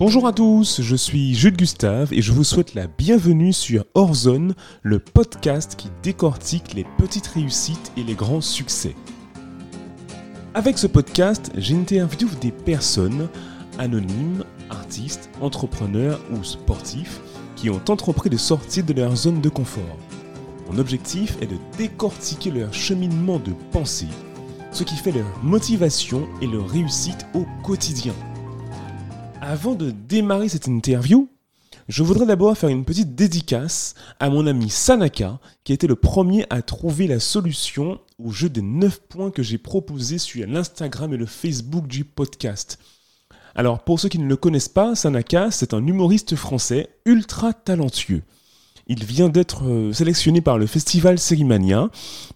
Bonjour à tous, je suis Jules Gustave et je vous souhaite la bienvenue sur Horzone, le podcast qui décortique les petites réussites et les grands succès. Avec ce podcast, j'interviewe des personnes anonymes, artistes, entrepreneurs ou sportifs qui ont entrepris de sortir de leur zone de confort. Mon objectif est de décortiquer leur cheminement de pensée, ce qui fait leur motivation et leur réussite au quotidien. Avant de démarrer cette interview, je voudrais d'abord faire une petite dédicace à mon ami Sanaka, qui a été le premier à trouver la solution au jeu des 9 points que j'ai proposé sur l'Instagram et le Facebook du podcast. Alors, pour ceux qui ne le connaissent pas, Sanaka, c'est un humoriste français ultra talentueux. Il vient d'être euh, sélectionné par le festival Sérimania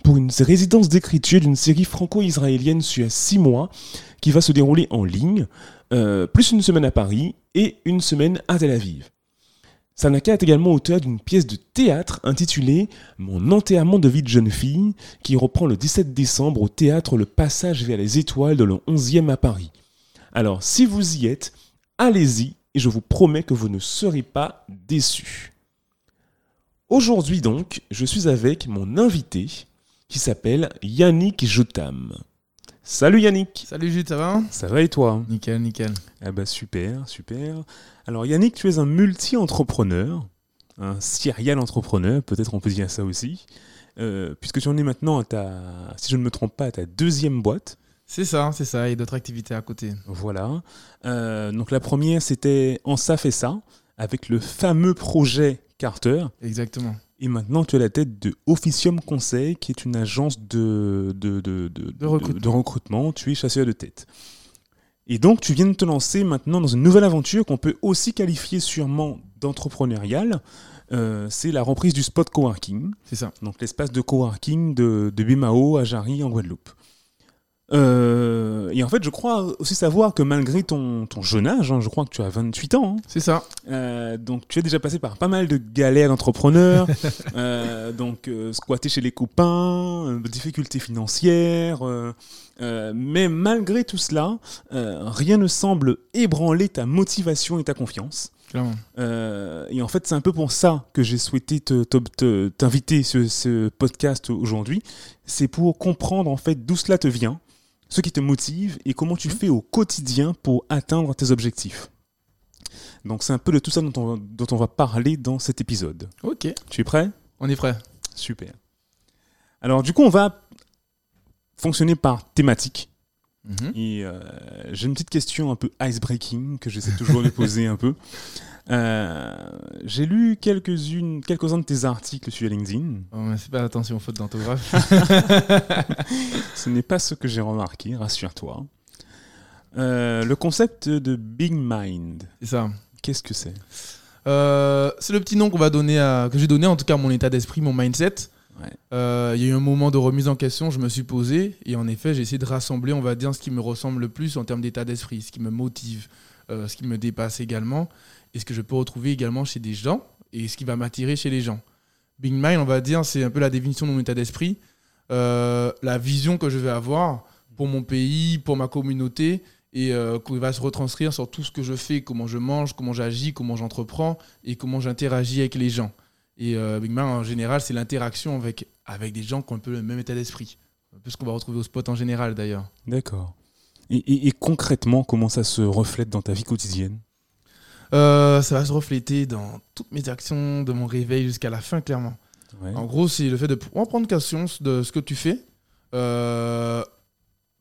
pour une résidence d'écriture d'une série franco-israélienne sur 6 mois qui va se dérouler en ligne, euh, plus une semaine à Paris et une semaine à Tel Aviv. Sanaka est également auteur d'une pièce de théâtre intitulée Mon enterrement de vie de jeune fille, qui reprend le 17 décembre au théâtre Le Passage vers les étoiles de le 11e à Paris. Alors, si vous y êtes, allez-y et je vous promets que vous ne serez pas déçus. Aujourd'hui donc, je suis avec mon invité qui s'appelle Yannick Jotam. Salut Yannick Salut ça va Ça va et toi? Nickel, nickel. Ah bah super, super. Alors Yannick, tu es un multi-entrepreneur, un serial entrepreneur, peut-être on peut dire ça aussi, euh, puisque tu en es maintenant à ta, si je ne me trompe pas, à ta deuxième boîte. C'est ça, c'est ça, et d'autres activités à côté. Voilà. Euh, donc la première, c'était En ça fait ça, avec le fameux projet Carter. Exactement. Et maintenant, tu es à la tête de Officium Conseil, qui est une agence de, de, de, de, De recrutement. de recrutement. Tu es chasseur de tête. Et donc, tu viens de te lancer maintenant dans une nouvelle aventure qu'on peut aussi qualifier sûrement d'entrepreneuriale. Euh, c'est la reprise du spot coworking, C'est ça. donc l'espace de coworking de, de Bimao à Jarry en Guadeloupe. Euh, et en fait, je crois aussi savoir que malgré ton, ton jeune âge, hein, je crois que tu as 28 ans, hein, C'est ça. euh, donc tu es déjà passé par pas mal de galères d'entrepreneur, euh, donc euh, squatter chez les copains, difficultés financières, mais malgré tout cela, rien ne semble ébranler ta motivation et ta confiance. Euh, et en fait, c'est un peu pour ça que j'ai souhaité te- te- te- t'inviter sur ce podcast aujourd'hui. C'est pour comprendre en fait d'où cela te vient, ce qui te motive et comment tu fais au quotidien pour atteindre tes objectifs. Donc c'est un peu de tout ça dont on, dont on va parler dans cet épisode. Ok, Tu es prêt? On est prêt. Super. Alors du coup, on va fonctionner par thématique. Mhm. Et euh, j'ai une petite question un peu icebreaking que j'essaie toujours de poser un peu. Euh, j'ai lu quelques-uns de tes articles sur LinkedIn. Oh, mais c'est pas attention aux fautes d'orthographe. Ce n'est pas ce que j'ai remarqué, rassure-toi. Euh, le concept de Big Mind, c'est ça. qu'est-ce que c'est? C'est le petit nom qu'on va donner à, que j'ai donné en tout cas à mon état d'esprit, mon mindset. Euh, Il y a eu un moment de remise en question, je me suis posé et en effet j'ai essayé de rassembler, on va dire, ce qui me ressemble le plus en termes d'état d'esprit, ce qui me motive, euh, ce qui me dépasse également et ce que je peux retrouver également chez des gens et ce qui va m'attirer chez les gens. Big Mind, on va dire, c'est un peu la définition de mon état d'esprit, euh, la vision que je vais avoir pour mon pays, pour ma communauté et euh, qui va se retranscrire sur tout ce que je fais, comment je mange, comment j'agis, comment j'entreprends et comment j'interagis avec les gens. Et euh, Big Man, en général, c'est l'interaction avec, avec des gens qui ont un peu le même état d'esprit. Un peu ce qu'on va retrouver au spot en général, d'ailleurs. D'accord. Et, et- et concrètement, comment ça se reflète dans ta vie quotidienne? Euh, ça va se refléter dans toutes mes actions, de mon réveil jusqu'à la fin, clairement. Ouais. En gros, c'est le fait de prendre conscience de ce que tu fais euh,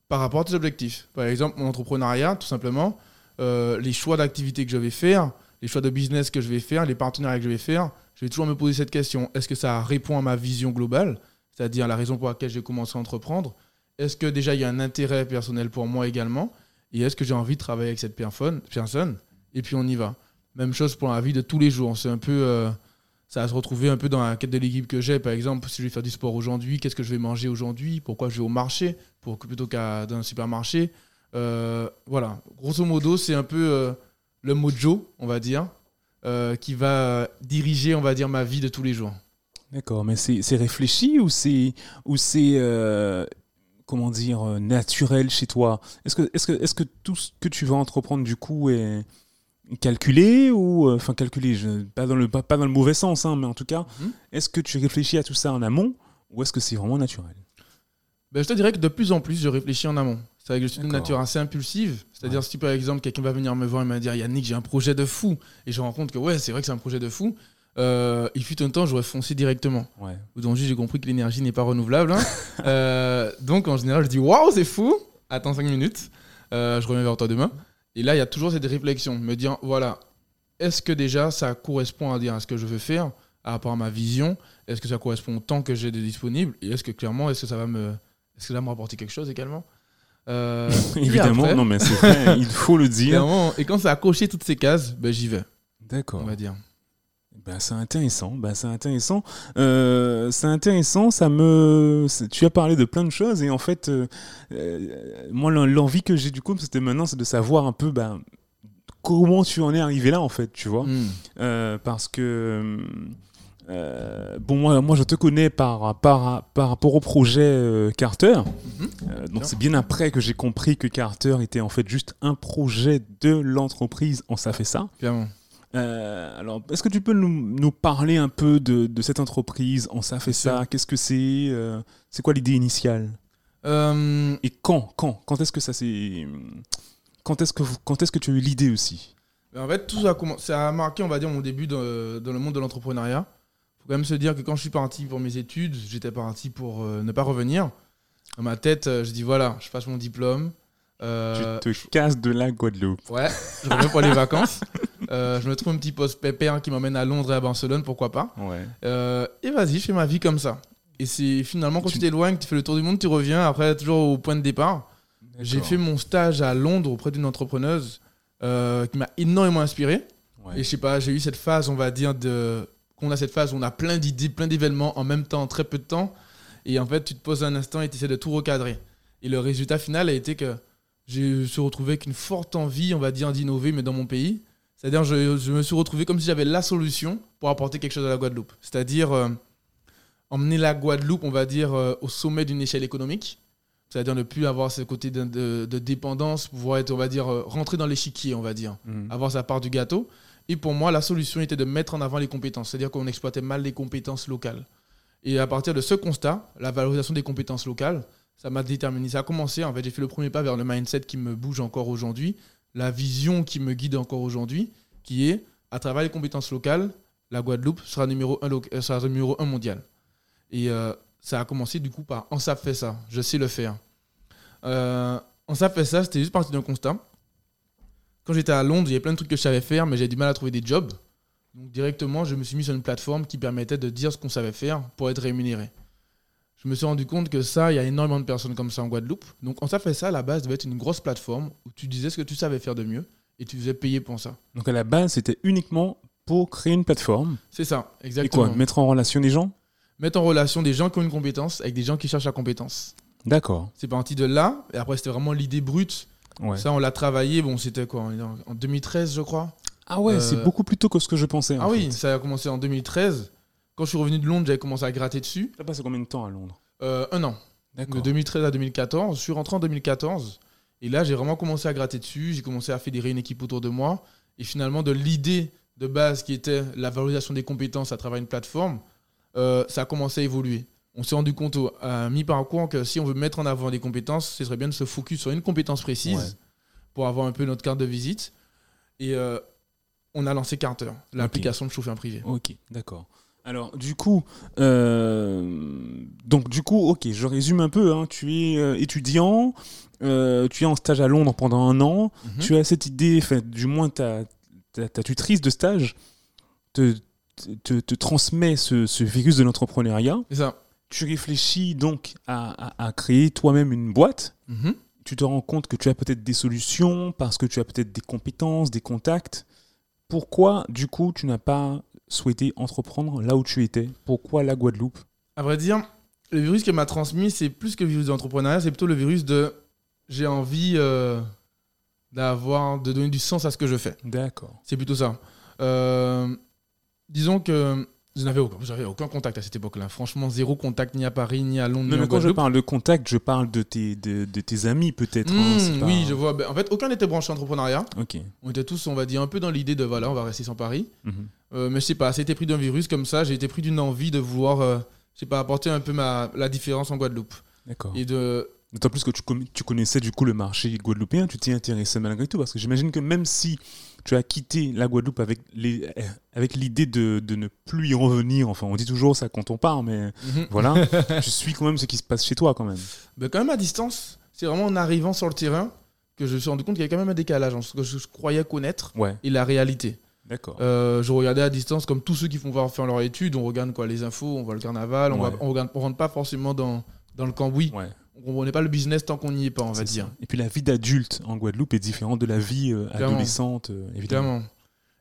par rapport à tes objectifs. Par exemple, mon entrepreneuriat, tout simplement, euh, les choix d'activité que je vais faire, les choix de business que je vais faire, les partenariats que je vais faire, je vais toujours me poser cette question. Est-ce que ça répond à ma vision globale, c'est-à-dire la raison pour laquelle j'ai commencé à entreprendre? Est-ce que déjà il y a un intérêt personnel pour moi également? Et est-ce que j'ai envie de travailler avec cette personne, Et puis on y va. Même chose pour la vie de tous les jours. C'est un peu... euh, ça va se retrouver un peu dans la quête de l'équipe que j'ai. Par exemple, si je vais faire du sport aujourd'hui, qu'est-ce que je vais manger aujourd'hui? Pourquoi je vais au marché? Plutôt qu'à dans un supermarché Euh, Voilà. Grosso modo, c'est un peu euh, le mojo, on va dire, euh, qui va diriger, on va dire, ma vie de tous les jours. D'accord, mais c'est c'est réfléchi ou c'est ou c'est euh, comment dire euh, naturel chez toi? Est-ce que est-ce que est-ce que tout ce que tu vas entreprendre du coup est calculé ou enfin calculé, je- pas dans le pas, pas dans le mauvais sens, hein, mais en tout cas, Mhm. est-ce que tu réfléchis à tout ça en amont ou est-ce que c'est vraiment naturel? Ben, je te dirais que de plus en plus, je réfléchis en amont. C'est que je suis d'une D'accord. nature assez impulsive. C'est-à-dire, Ouais. si par exemple, quelqu'un va venir me voir et me dire Yannick, j'ai un projet de fou, et je me rends compte que ouais, c'est vrai que c'est un projet de fou, euh, il fut un temps, j'aurais foncé directement. Ouais. Aujourd'hui, j'ai compris que l'énergie n'est pas renouvelable. hein. Euh, donc, en général, je dis waouh, c'est fou, attends 5 minutes, Euh, je reviens vers toi demain. Et là, il y a toujours cette réflexion, me dire voilà, est-ce que déjà ça correspond à dire à ce que je veux faire, par rapport à ma vision? Est-ce que ça correspond au temps que j'ai de disponible? Et est-ce que clairement, est-ce que ça va me, est-ce que ça va me rapporter quelque chose également? Euh, Évidemment, après, non mais c'est vrai, il faut le dire. clairement, et quand ça a coché toutes ces cases, ben, j'y vais, D'accord. on va dire. Ben, c'est intéressant, ben, c'est intéressant. Euh, c'est intéressant, ça me... Tu as parlé de plein de choses et en fait, euh, moi l'en- l'envie que j'ai du coup, c'était maintenant, c'est de savoir un peu ben, comment tu en es arrivé là en fait, tu vois. Hmm. Parce que... euh, bon, moi, moi, je te connais par, par, par rapport au projet euh, Carter. Mhm. Euh, donc, c'est bien après que j'ai compris que Carter était en fait juste un projet de l'entreprise en ça fait ça. Clairement. Alors, est-ce que tu peux nous, nous parler un peu de, de cette entreprise? En ça fait ça Qu'est-ce que c'est C'est quoi l'idée initiale? Et quand Quand Quand est-ce que ça s'est quand est-ce que vous- quand est-ce que tu as eu l'idée aussi? En fait, tout ça a, commencé, ça a marqué, on va dire, mon début dans le monde de l'entrepreneuriat. Faut quand même se dire que quand je suis parti pour mes études, j'étais parti pour euh, ne pas revenir. Dans ma tête, euh, je dis voilà, je passe mon diplôme. euh, Tu te casses de la Guadeloupe. Ouais, je reviens pour les vacances. Euh, je me trouve un petit poste pépère qui m'emmène à Londres et à Barcelone, pourquoi pas. Ouais. Euh, et vas-y, je fais ma vie comme ça. Et c'est finalement quand Tu- t'éloignes, tu fais le tour du monde, tu reviens, après toujours au point de départ. J'ai fait mon stage à Londres auprès d'une entrepreneuse euh, qui m'a énormément inspiré. Ouais. Et je sais pas, j'ai eu cette phase, on va dire, de. Qu'on a cette phase où on a plein d'idées, plein d'événements en même temps, en très peu de temps. Et en fait, tu te poses un instant et tu essaies de tout recadrer. Et le résultat final a été que j'ai me suis retrouvé avec une forte envie, on va dire, d'innover, mais dans mon pays. C'est-à-dire, je, je me suis retrouvé comme si j'avais la solution pour apporter quelque chose à la Guadeloupe. C'est-à-dire, euh, emmener la Guadeloupe, on va dire, euh, au sommet d'une échelle économique. C'est-à-dire ne plus avoir ce côté de, de- de dépendance, pouvoir être, on va dire, euh, rentrer dans l'échiquier, on va dire Mhm. avoir sa part du gâteau. Et pour moi, la solution était de mettre en avant les compétences, c'est-à-dire qu'on exploitait mal les compétences locales. Et à partir de ce constat, la valorisation des compétences locales, ça m'a déterminé. Ça a commencé, en fait, j'ai fait le premier pas vers le mindset qui me bouge encore aujourd'hui, la vision qui me guide encore aujourd'hui, qui est, à travers les compétences locales, la Guadeloupe sera numéro un, loc- euh, sera numéro un mondial. Et euh, ça a commencé du coup par ça fait ça, je sais le faire. Euh, ça fait ça, c'était juste parti d'un constat. Quand j'étais à Londres, il y avait plein de trucs que je savais faire, mais j'avais du mal à trouver des jobs. Donc directement, je me suis mis sur une plateforme qui permettait de dire ce qu'on savait faire pour être rémunéré. Je me suis rendu compte que ça, il y a énormément de personnes comme ça en Guadeloupe. Donc on ça fait ça, à la base, devait être une grosse plateforme où tu disais ce que tu savais faire de mieux et tu faisais payer pour ça. Donc à la base, c'était uniquement pour créer une plateforme. C'est ça, Et exactement. quoi Mettre en relation des gens? Mettre en relation des gens qui ont une compétence avec des gens qui cherchent la compétence. D'accord. C'est parti de là, et après c'était vraiment l'idée brute. Ouais. Ça, on l'a travaillé, bon, c'était quoi En 2013, je crois. Ah ouais, Euh, c'est beaucoup plus tôt que ce que je pensais. en Ah oui, fait. ça a commencé en 2013. Quand je suis revenu de Londres, j'avais commencé à gratter dessus. Ça passe combien de temps à Londres Euh, un an. De D'accord. 2013 à 2014. Je suis rentré en 2014. Et là, j'ai vraiment commencé à gratter dessus. J'ai commencé à fédérer une équipe autour de moi. Et finalement, de l'idée de base qui était la valorisation des compétences à travers une plateforme, euh, ça a commencé à évoluer. On s'est rendu compte au- à mi-parcours que si on veut mettre en avant des compétences, ce serait bien de se focus sur une compétence précise Ouais. pour avoir un peu notre carte de visite. Et euh, on a lancé Carter, l'application de chauffeur privé. Ok, d'accord. Alors, du coup, euh, donc du coup, ok, je résume un peu. hein. Tu es euh, étudiant, tu es en stage à Londres pendant un an. Mhm. Tu as cette idée, du moins ta, ta, ta tutrice de stage te, te, te transmet ce, ce virus de l'entrepreneuriat. C'est ça. Tu réfléchis donc à, à- à créer toi-même une boîte. Mhm. Tu te rends compte que tu as peut-être des solutions parce que tu as peut-être des compétences, des contacts. Pourquoi, du coup, tu n'as pas souhaité entreprendre là où tu étais? Pourquoi la Guadeloupe? À vrai dire, le virus qu'elle m'a transmis, c'est plus que le virus de l'entrepreneuriat, c'est plutôt le virus de j'ai envie euh, d'avoir, de donner du sens à ce que je fais. D'accord. C'est plutôt ça. Euh, disons que Je n'avais aucun, contact à cette époque-là. Franchement, zéro contact ni à Paris, ni à Londres, Non, ni mais en quand je parle de contact, je parle de tes, de, de tes amis peut-être. hein, Hmm, pas- Oui, je vois. Ben, en fait, aucun n'était branché entrepreneuriat. On était tous, on va dire, un peu dans l'idée de voilà, on va rester sans Paris. Mhm. Euh, mais je sais pas, c'était pris d'un virus comme ça. J'ai été pris d'une envie de vouloir, euh, je sais pas, apporter un peu ma, la différence en Guadeloupe. D'accord. Et de, D'autant plus que tu, con- tu connaissais du coup le marché guadeloupéen, tu t'y intéressais malgré tout, parce que j'imagine que même si tu as quitté la Guadeloupe avec les- euh, avec l'idée de, de ne plus y revenir, enfin on dit toujours ça quand on part, mais Mhm. voilà, tu suis quand même ce qui se passe chez toi quand même. Ben, quand même à distance, c'est vraiment en arrivant sur le terrain que je me suis rendu compte qu'il y avait quand même un décalage entre ce que je croyais connaître Ouais, et la réalité. d'accord. Euh, je regardais à distance comme tous ceux qui font faire leur étude, on regarde quoi les infos, on voit le carnaval, on, Ouais. va, on, regarde, on rentre pas forcément dans, dans le cambouis. ouais, On comprenait pas le business tant qu'on n'y est pas, on va dire. ça. Et puis la vie d'adulte en Guadeloupe est différente de la vie euh, adolescente, euh, évidemment.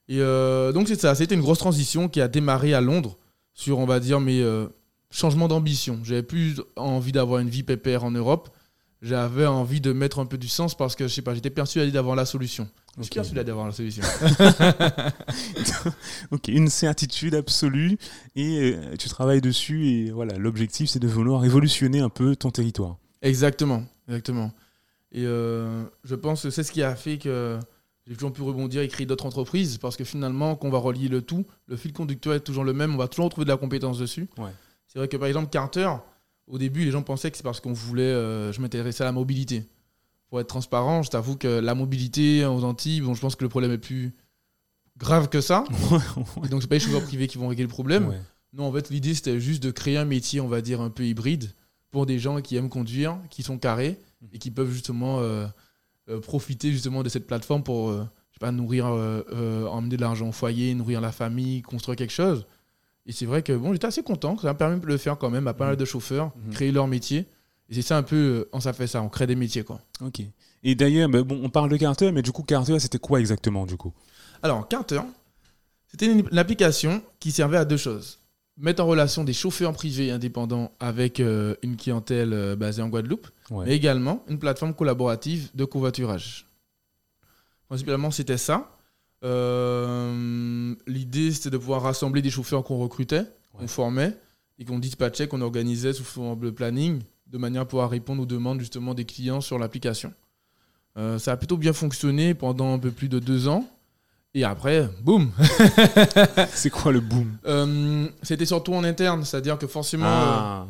Et euh, donc c'est ça, c'était une grosse transition qui a démarré à Londres sur, on va dire, mes changements d'ambition. J'avais plus envie d'avoir une vie pépère en Europe. J'avais envie de mettre un peu du sens parce que, je sais pas, j'étais persuadé d'avoir la solution. Je suis Ok. persuadé d'avoir la solution. Ok, une certitude absolue et tu travailles dessus et voilà, l'objectif c'est de vouloir révolutionner un peu ton territoire. Exactement, exactement. Et euh, je pense que c'est ce qui a fait que j'ai toujours pu rebondir et créer d'autres entreprises parce que finalement, qu'on va relier le tout, le fil conducteur est toujours le même, on va toujours trouver de la compétence dessus. Ouais. C'est vrai que par exemple, Carter, au début, les gens pensaient que c'est parce qu'on voulait, euh, je m'intéressais à la mobilité. Pour être transparent, je t'avoue que la mobilité aux Antilles, bon, je pense que le problème est plus grave que ça. Et donc, c'est pas les chauffeurs privés qui vont régler le problème. Ouais. Non, en fait, l'idée, c'était juste de créer un métier, on va dire, un peu hybride pour des gens qui aiment conduire, qui sont carrés et qui peuvent justement euh, euh, profiter justement de cette plateforme pour, euh, je sais pas, nourrir, emmener de l'argent au foyer, nourrir la famille, construire quelque chose. Et c'est vrai que bon, j'étais assez content, ça m'a permis de le faire quand même à pas mal de chauffeurs, Mhm. créer leur métier. Et c'est ça un peu, on ça fait ça, on crée des métiers quoi. Ok. Et d'ailleurs, bah, bon, on parle de Carter, mais du coup, Carter, c'était quoi exactement du coup? Alors, Carter, c'était une, une application qui servait à deux choses. Mettre en relation des chauffeurs privés indépendants avec euh, une clientèle euh, basée en Guadeloupe, Ouais. mais également une plateforme collaborative de covoiturage. Principalement, c'était ça. Euh, L'idée, c'était de pouvoir rassembler des chauffeurs qu'on recrutait, qu'on Ouais. formait et qu'on dispatchait, qu'on organisait sous forme de planning, de manière à pouvoir répondre aux demandes justement des clients sur l'application. Ça a plutôt bien fonctionné pendant un peu plus de deux ans. Et après, boum C'est quoi le boom? Euh, C'était surtout en interne, c'est-à-dire que forcément, euh, Ah,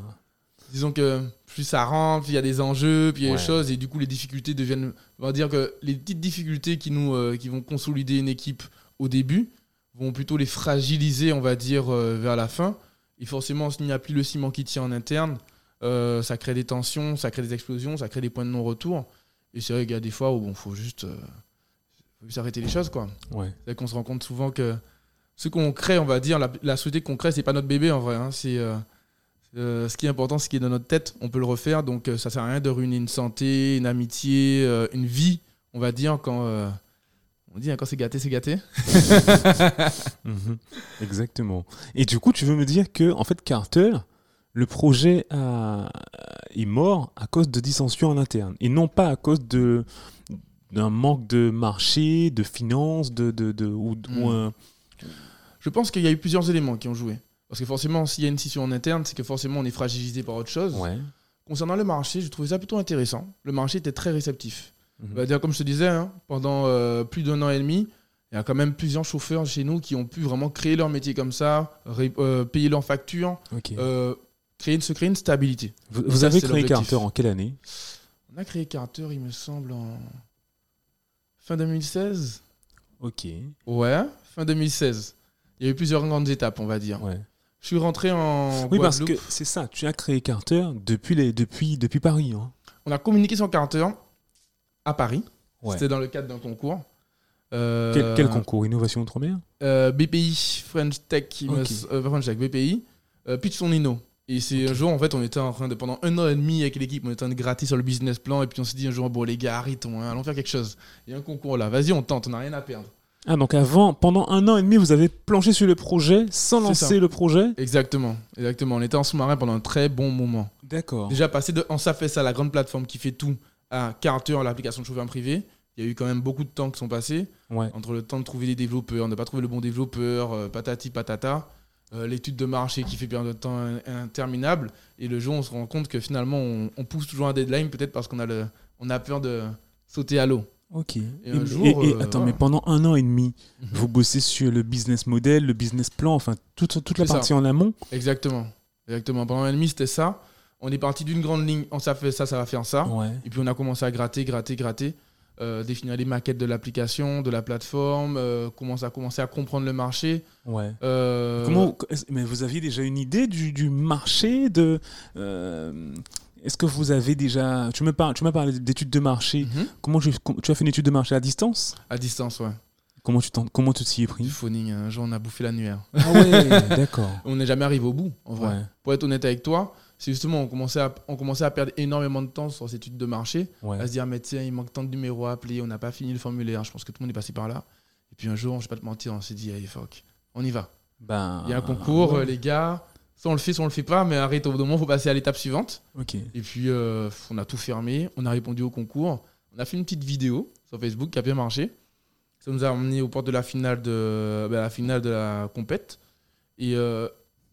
disons que plus ça rentre, plus il y a des enjeux, puis il y a Ouais. des choses, et du coup les difficultés deviennent, on va dire que les petites difficultés qui nous, euh, qui vont consolider une équipe au début, vont plutôt les fragiliser, on va dire, euh, vers la fin. Et forcément, s'il n'y a plus le ciment qui tient en interne, euh, ça crée des tensions, ça crée des explosions, ça crée des points de non-retour. Et c'est vrai qu'il y a des fois où bon, faut juste, euh, faut juste arrêter les choses, quoi. ouais. C'est qu'on se rend compte souvent que ce qu'on crée, on va dire, la, la société qu'on crée, c'est pas notre bébé en vrai. hein. C'est euh, euh, ce qui est important, ce qui est dans notre tête, on peut le refaire. Donc euh, ça sert à rien de ruiner une santé, une amitié, euh, une vie, on va dire quand on dit hein, quand c'est gâté, c'est gâté. Mhm. Exactement. Et du coup, tu veux me dire que, en fait, Carter, le projet a- est mort à cause de dissensions en interne et non pas à cause de d'un manque de marché, de finances, de, de, de- ou, ou Mm. un- Je pense qu'il y a eu plusieurs éléments qui ont joué. Parce que forcément, s'il y a une scission en interne, c'est que forcément on est fragilisé par autre chose. Ouais. Concernant le marché, je trouvais ça plutôt intéressant. Le marché était très réceptif. Va dire, comme je te disais, hein, pendant euh, plus d'un an et demi, il y a quand même plusieurs chauffeurs chez nous qui ont pu vraiment créer leur métier comme ça, euh, payer leurs factures, euh, créer une, se créer une stabilité. vous et vous ça, avez créé. Carter en quelle année? On a créé Carter, il me semble, en fin 2016. Ok. Ouais, fin 2016. Il y a eu plusieurs grandes étapes, on va dire. Ouais. Je suis rentré en Oui, parce que c'est ça. Tu as créé Carter depuis les depuis depuis Paris. Hein. On a communiqué sur Carter à Paris. Ouais. C'était dans le cadre d'un concours. Euh, Quel, quel concours? Innovation Outre-mer? Euh, BPI, French Tech, euh, French Tech, BPI, euh, pitch son inno. Et c'est un jour, en fait, on était en train de, pendant un an et demi avec l'équipe, on était en train de gratter sur le business plan, et puis on s'est dit un jour, bon, les gars, arrêtons, hein, allons faire quelque chose. Il y a un concours là, vas-y, on tente, on n'a rien à perdre. Ah, donc avant, pendant un an et demi, vous avez planché sur le projet sans lancer le projet? Exactement, exactement. On était en sous-marin pendant un très bon moment. D'accord. Déjà, passer de En ça fait ça, la grande plateforme qui fait tout, à Carter, l'application de chauffeur privé, il y a eu quand même beaucoup de temps qui sont passés. Ouais. entre le temps de trouver des développeurs, de ne pas trouver le bon développeur, euh, patati patata. Euh, l'étude de marché qui fait bien de temps in- interminable. Et le jour, on se rend compte que finalement, on, on pousse toujours un deadline, peut-être parce qu'on a, le, on a peur de sauter à l'eau. Ok. Et, un et- jour, et- euh, attends, mais pendant un an et demi, Mhm. vous bossez sur le business model, le business plan, enfin toute, toute la ça. partie en amont. Exactement. Exactement. Pendant un an et demi, c'était ça. On est parti d'une grande ligne. On ça fait ça, ça va faire ça. Ouais. Et puis on a commencé à gratter, gratter, gratter, euh, définir les maquettes de l'application, de la plateforme, euh, commencer à commencer à comprendre le marché. Ouais. Euh, Comment Mais vous aviez déjà une idée du, du marché de. euh, Est-ce que vous avez déjà. Tu me parles, tu m'as parlé d'études de marché. mhm. Comment tu, as fait une étude de marché à distance? À distance, ouais. Comment tu comment tu t'y es Du pris phoning. Un jour, on a bouffé l'annuaire. Ah ouais, d'accord. On n'est jamais arrivé au bout, en vrai. Ouais, Pour être honnête avec toi, c'est justement, on commençait, à, on commençait à perdre énormément de temps sur cette étude de marché, ouais. à se dire, mais tiens, il manque tant de numéros à appeler, on n'a pas fini le formulaire. Je pense que tout le monde est passé par là. Et puis un jour, je vais pas te mentir, on s'est dit, hey, fuck, on y va. Ben, Il y a un concours, ouais. euh, les gars. Soit on le fait, soit on le fait pas, mais arrête, au bout d'un moment, il faut passer à l'étape suivante. Ok. Et puis, euh, on a tout fermé, on a répondu au concours, on a fait une petite vidéo sur Facebook qui a bien marché. Ça nous a emmené aux portes de la finale de, bah, la, finale de la compète. Et euh,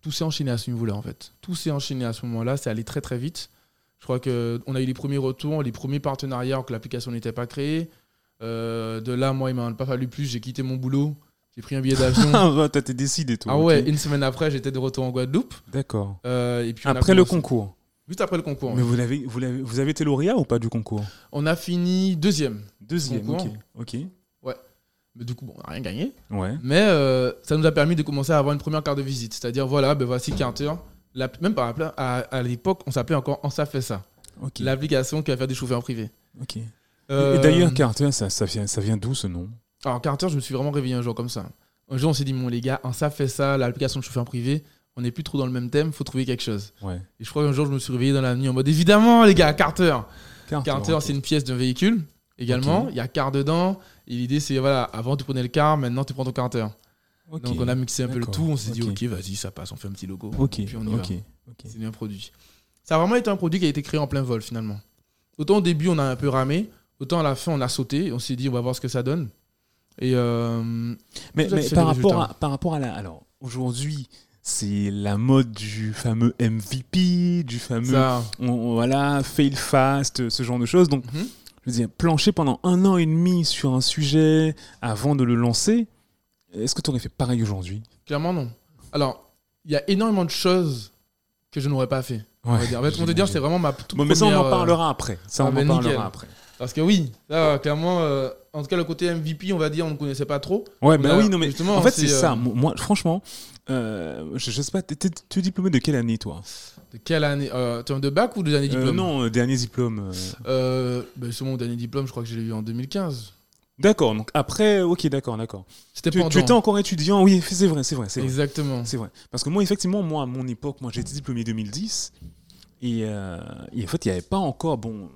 tout s'est enchaîné à ce niveau-là, en fait. Tout s'est enchaîné à ce moment-là, c'est allé très très vite. Je crois qu'on a eu les premiers retours, les premiers partenariats alors que l'application n'était pas créée. Euh, de là, moi, il m'a pas fallu plus, j'ai quitté mon boulot, j'ai pris un billet d'avion. Ah ouais, t'as t'es décidé toi. ah ouais, une semaine après, j'étais de retour en Guadeloupe. D'accord. Euh, et puis on a Après le concours. Juste après le concours. Mais vous l'avez, vous l'avez, vous avez été lauréat ou pas du concours? On a fini deuxième. Deuxième. Ok. Ok. Mais du coup, bon, on n'a rien gagné. Ouais. Mais euh, ça nous a permis de commencer à avoir une première carte de visite. C'est-à-dire, voilà, ben voici Carter. La- même par exemple, à, à l'époque, on s'appelait encore On ça fait ça. L'application qui va faire des chauffeurs privés. Ok. Et- Euh, Et d'ailleurs, Carter, ça, ça vient, ça vient d'où ce nom? Alors, Carter, je me suis vraiment réveillé un jour comme ça. Un jour, on s'est dit, bon, les gars, On ça fait ça, l'application de chauffeur privé. On n'est plus trop dans le même thème, faut trouver quelque chose. Ouais. Et je crois qu'un jour, je me suis réveillé dans la nuit en mode, évidemment, les gars, Carter. Carter, ok. c'est une pièce d'un véhicule également. Il y a car dedans. Et l'idée, c'est, voilà, avant, tu prenais le car, maintenant, tu prends ton Carter. Ok. Donc on a mixé un peu le tout, on s'est dit Ok. vas-y ça passe, on fait un petit logo. Ok. Et puis on y ok. va. C'est bien produit. Ça a vraiment été un produit qui a été créé en plein vol finalement. Autant au début on a un peu ramé, autant à la fin on a sauté, on s'est dit on va voir ce que ça donne. Et euh, Mais, par, rapport à, par rapport à la. Alors, aujourd'hui, c'est la mode du fameux MVP, du fameux. ça. on- on- voilà, fail fast, ce genre de choses. Donc, Mhm. Je veux dire, plancher pendant un an et demi sur un sujet avant de le lancer, est-ce que tu aurais fait pareil aujourd'hui? Clairement non. Alors il y a énormément de choses que je n'aurais pas fait. on va dire. En fait, on te dire c'est vraiment ma toute Bon, mais ça, on en euh, parlera après. Ça, ah on en parlera après. Parce que oui, là clairement, euh, en tout cas le côté MVP on va dire on ne connaissait pas trop. Ouais, bah On a- oui, non, mais justement, en fait, c'est euh, ça. Mo- Moi, franchement, euh, je, je sais pas, tu es diplômé de quelle année, toi? De quelle année euh, de bac ou de dernier Euh, diplôme Non, euh, dernier diplôme. euh. Ben, sur mon dernier diplôme, je crois que je l'ai eu en 2015. D'accord, donc après, ok, d'accord, d'accord. C'était Tu, pendant. tu étais encore étudiant, oui, c'est vrai, c'est vrai, c'est vrai. Exactement. C'est vrai. Parce que moi, effectivement, moi, à mon époque, moi, j'ai été diplômé 2010. Et, euh, et en fait, il n'y avait pas encore, bon,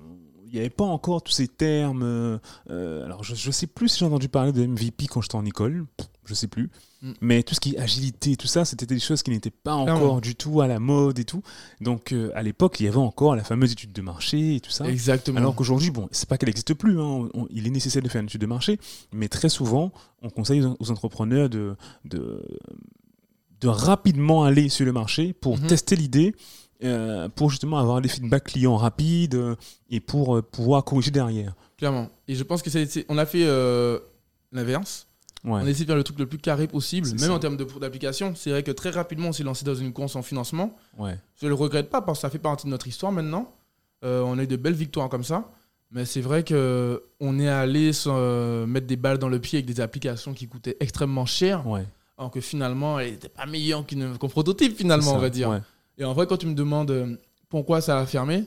n'y avait pas encore tous ces termes. euh, euh, alors, je ne sais plus si j'ai entendu parler de MVP quand j'étais en école. Je sais plus. Mm. Mais tout ce qui est agilité, tout ça, c'était des choses qui n'étaient pas encore Clairement. du tout à la mode et tout. Donc, euh, à l'époque, il y avait encore la fameuse étude de marché et tout ça. Exactement. Alors qu'aujourd'hui, bon, c'est pas qu'elle n'existe plus, hein, on- il est nécessaire de faire une étude de marché, mais très souvent, on conseille aux, aux entrepreneurs de, de, de rapidement aller sur le marché pour Mhm. tester l'idée, euh, pour justement avoir des feedbacks clients rapides euh, et pour euh, pouvoir corriger derrière. Clairement. Et je pense que c'est, c'est- on a fait l'inverse. Ouais. On a essayé de faire le truc le plus carré possible, même ça. en termes de, d'application. C'est vrai que très rapidement, on s'est lancé dans une course en financement. Ouais. Je le regrette pas parce que ça fait partie de notre histoire maintenant. On a eu de belles victoires comme ça. Mais c'est vrai que on est allé se mettre des balles dans le pied avec des applications qui coûtaient extrêmement cher, Ouais. alors que finalement, elles n'étaient pas meilleures qu'une, qu'un prototype finalement, ça, on va dire. Et en vrai, quand tu me demandes euh, pourquoi ça a fermé,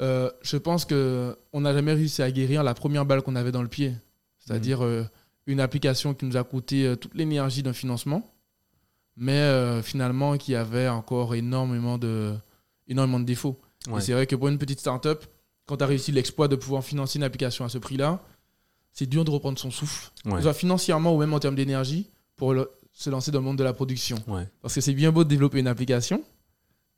euh, je pense que on n'a jamais réussi à guérir la première balle qu'on avait dans le pied. C'est-à-dire euh, une application qui nous a coûté toute l'énergie d'un financement, mais euh, finalement qui avait encore énormément de, énormément de défauts. Ouais. Et c'est vrai que pour une petite start-up, quand tu as réussi l'exploit de pouvoir financer une application à ce prix-là, c'est dur de reprendre son souffle, Ouais. soit financièrement ou même en termes d'énergie, pour le- se lancer dans le monde de la production. Ouais. Parce que c'est bien beau de développer une application,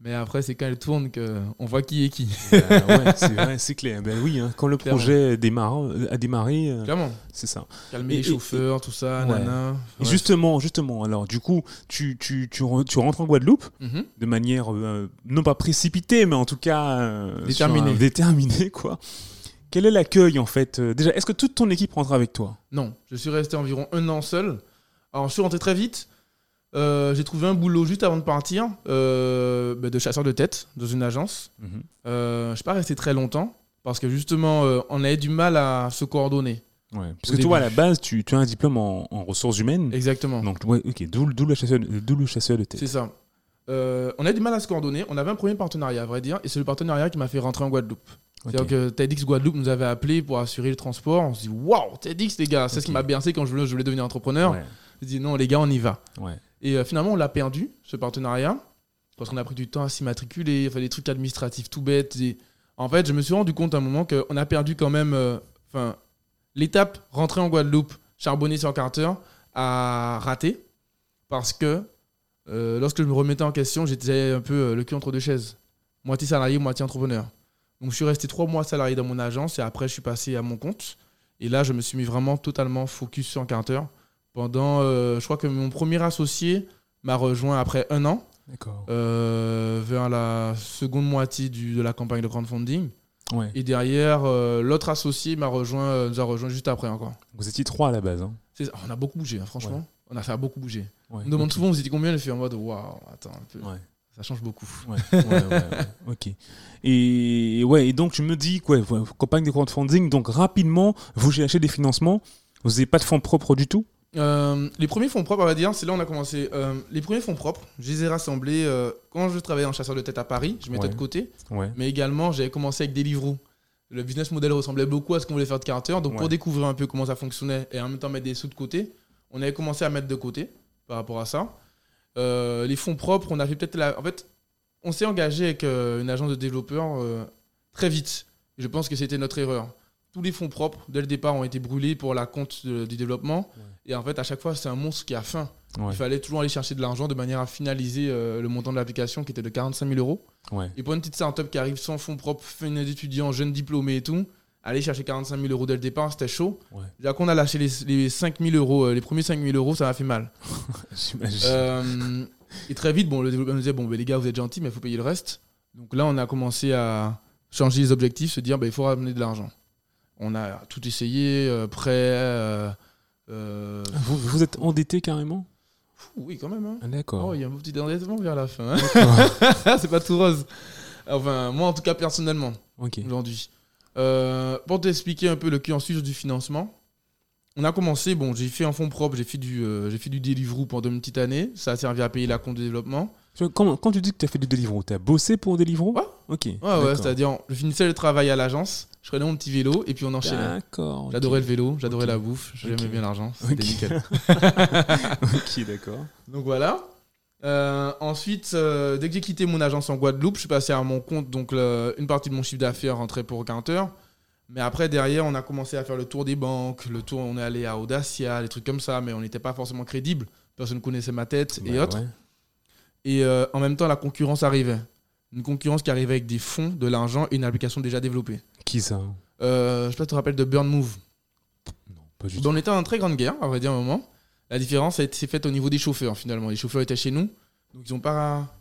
Mais après, c'est quand elle tourne qu'on voit qui est qui. Bah ouais, c'est vrai, c'est clair. Ben oui, hein, quand le Clairement. projet démarre, euh, a démarré, euh, Clairement. c'est ça. Calmer Et- les et- chauffeurs, tout ça, Ouais. nana. Et justement, justement, alors du coup, tu, tu, tu, re- tu rentres en Guadeloupe Mhm. de manière euh, non pas précipitée, mais en tout cas euh, Déterminée. déterminée, quoi. Quel est l'accueil en fait Déjà, est-ce que toute ton équipe rentre avec toi? Non, je suis resté environ un an seul. Alors, je suis rentré très vite. Euh, j'ai trouvé un boulot juste avant de partir, euh, bah, de chasseur de tête dans une agence. Euh, je ne suis pas resté très longtemps parce que justement, on avait du mal à se coordonner. Ouais. Parce que toi, à la base, tu, tu as un diplôme en, en ressources humaines. Exactement. Donc, ouais, ok, d'où le chasseur, le chasseur de tête. C'est ça. On a du mal à se coordonner. On avait un premier partenariat, à vrai dire, et c'est le partenariat qui m'a fait rentrer en Guadeloupe. Ok. C'est-à-dire que TEDx Guadeloupe nous avait appelé pour assurer le transport. On se dit, waouh, TEDx, les gars, c'est ce qui m'a bercé quand je voulais, je voulais devenir entrepreneur. Ouais, Je dis, non, les gars, on y va. ouais. Et euh, finalement, on l'a perdu, ce partenariat, parce qu'on a pris du temps à s'immatriculer, enfin, des trucs administratifs tout bêtes. Et en fait, je me suis rendu compte à un moment qu'on a perdu quand même euh, l'étape rentrer en Guadeloupe, charbonner sur Carter, à rater, parce que euh, lorsque je me remettais en question, j'étais un peu le cul entre deux chaises. Moitié salarié, moitié entrepreneur. Donc je suis resté trois mois salarié dans mon agence et après je suis passé à mon compte. Et là, je me suis mis vraiment totalement focus sur Carter. Pendant, euh, je crois que mon premier associé m'a rejoint après un an, D'accord. euh, vers la seconde moitié du- de la campagne de crowdfunding. Ouais. Et derrière, euh, l'autre associé m'a rejoint, nous a rejoint juste après encore. Vous étiez trois à la base. Hein. C'est- On a beaucoup bougé, hein, franchement. On a fait beaucoup bouger. Ouais. On me demande ok. souvent, vous étiez combien Je fais en mode, waouh, attends un peu. Ouais. Ça change beaucoup. Ouais, ouais, ouais, ouais. ok. Et ouais, et donc tu me dis quoi, ouais, campagne de crowdfunding, donc rapidement vous cherchez des financements, vous n'avez pas de fonds propres du tout? Euh, les premiers fonds propres, on va dire, c'est là où on a commencé. Euh, les premiers fonds propres, je les ai rassemblés euh, quand je travaillais en chasseur de tête à Paris, je mettais Ouais. de côté. Ouais. Mais également, j'avais commencé avec Deliveroo. Le business model ressemblait beaucoup à ce qu'on voulait faire de Carter. Donc, Ouais. pour découvrir un peu comment ça fonctionnait et en même temps mettre des sous de côté, on avait commencé à mettre de côté par rapport à ça. Les fonds propres, on a fait peut-être la. En fait, on s'est engagé avec une agence de développeurs très vite. Je pense que c'était notre erreur. Tous les fonds propres, dès le départ, ont été brûlés pour la compte de- du développement. Ouais. Et en fait, à chaque fois, c'est un monstre qui a faim. Ouais. Il fallait toujours aller chercher de l'argent de manière à finaliser euh, le montant de l'application qui était de 45 000 euros. Ouais. Et pour une petite startup qui arrive sans fonds propres, fin d'étudiants, jeunes diplômés et tout, aller chercher 45 000 euros dès le départ, c'était chaud. Déjà qu'on a lâché les, les 5 000 euros, euh, les premiers 5 000 euros, ça m'a fait mal. J'imagine. Euh, et très vite, bon, le développeur nous disait bon, ben, les gars, vous êtes gentils, mais il faut payer le reste. Donc là, on a commencé à changer les objectifs, se dire ben, il faut ramener de l'argent. On a tout essayé, euh, prêt. euh, euh, vous, vous êtes endetté carrément oui, quand même. hein. Ah, D'accord. Oh, il y a un petit endettement vers la fin. hein. C'est pas tout rose. Enfin, moi, en tout cas, personnellement. ok. aujourd'hui. Pour t'expliquer un peu le cursus du financement, on a commencé, bon, j'ai fait en fonds propres, j'ai fait du, j'ai fait du Deliveroo pendant une petite année, ça a servi à payer la compte de développement. Quand tu dis que tu as fait du Deliveroo, tu as bossé pour Deliveroo? Ouais. Ok. Ouais, ouais, c'est-à-dire, je finissais le travail à l'agence, je prenais mon petit vélo et puis on enchaînait. D'accord. J'adorais le vélo, j'adorais la bouffe, j'aimais bien l'argent, c'était nickel. ok, d'accord. Donc voilà. Euh, ensuite, euh, dès que j'ai quitté mon agence en Guadeloupe, je suis passé à mon compte, donc le- une partie de mon chiffre d'affaires rentrait pour Counter. Mais après, derrière, on a commencé à faire le tour des banques, le tour, on est allé à Audacia, des trucs comme ça, mais on n'était pas forcément crédible. Personne ne connaissait ma tête et autres. ouais. Et euh, en même temps, la concurrence arrivait. Une concurrence qui arrivait avec des fonds, de l'argent et une application déjà développée. Qui ça Euh, je sais pas si tu te rappelles de Burn Move. Non, pas du tout. on était en très grande guerre, à vrai dire, à un moment. La différence s'est faite au niveau des chauffeurs, finalement. Les chauffeurs étaient chez nous, donc ils ont pas.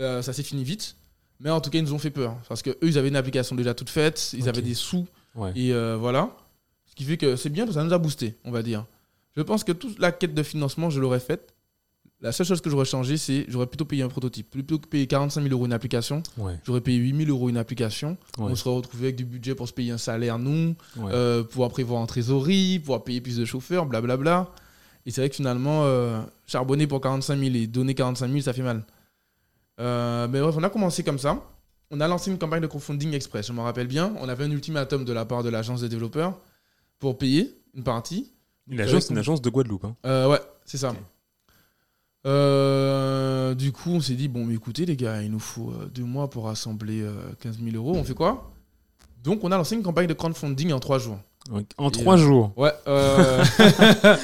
euh, ça s'est fini vite. Mais en tout cas, ils nous ont fait peur. Parce que eux, ils avaient une application déjà toute faite, ils avaient des sous, Ouais. et euh, voilà. Ce qui fait que c'est bien, ça nous a boosté, on va dire. Je pense que toute la quête de financement, je l'aurais faite. La seule chose que j'aurais changé, c'est j'aurais plutôt payé un prototype. Plutôt que payer 45 000 euros une application, Ouais. j'aurais payé 8 000 euros une application. Ouais. On serait retrouvé avec du budget pour se payer un salaire, nous, Ouais. euh, pouvoir prévoir en trésorerie, pouvoir payer plus de chauffeurs, blablabla. Et c'est vrai que finalement, euh, charbonner pour 45 000 et donner 45 000, ça fait mal. Euh, mais bref, on a commencé comme ça. On a lancé une campagne de crowdfunding express, je m'en rappelle bien. On avait un ultimatum de la part de l'agence des développeurs pour payer une partie. Une agence, une agence de Guadeloupe. Hein. Euh, ouais, c'est ça. Euh, du coup, on s'est dit, bon, mais écoutez, les gars, il nous faut euh, deux mois pour rassembler euh, 15 000 euros. On fait quoi? Donc, on a lancé une campagne de crowdfunding en trois jours. En Et, trois euh, jours. Ouais. Euh...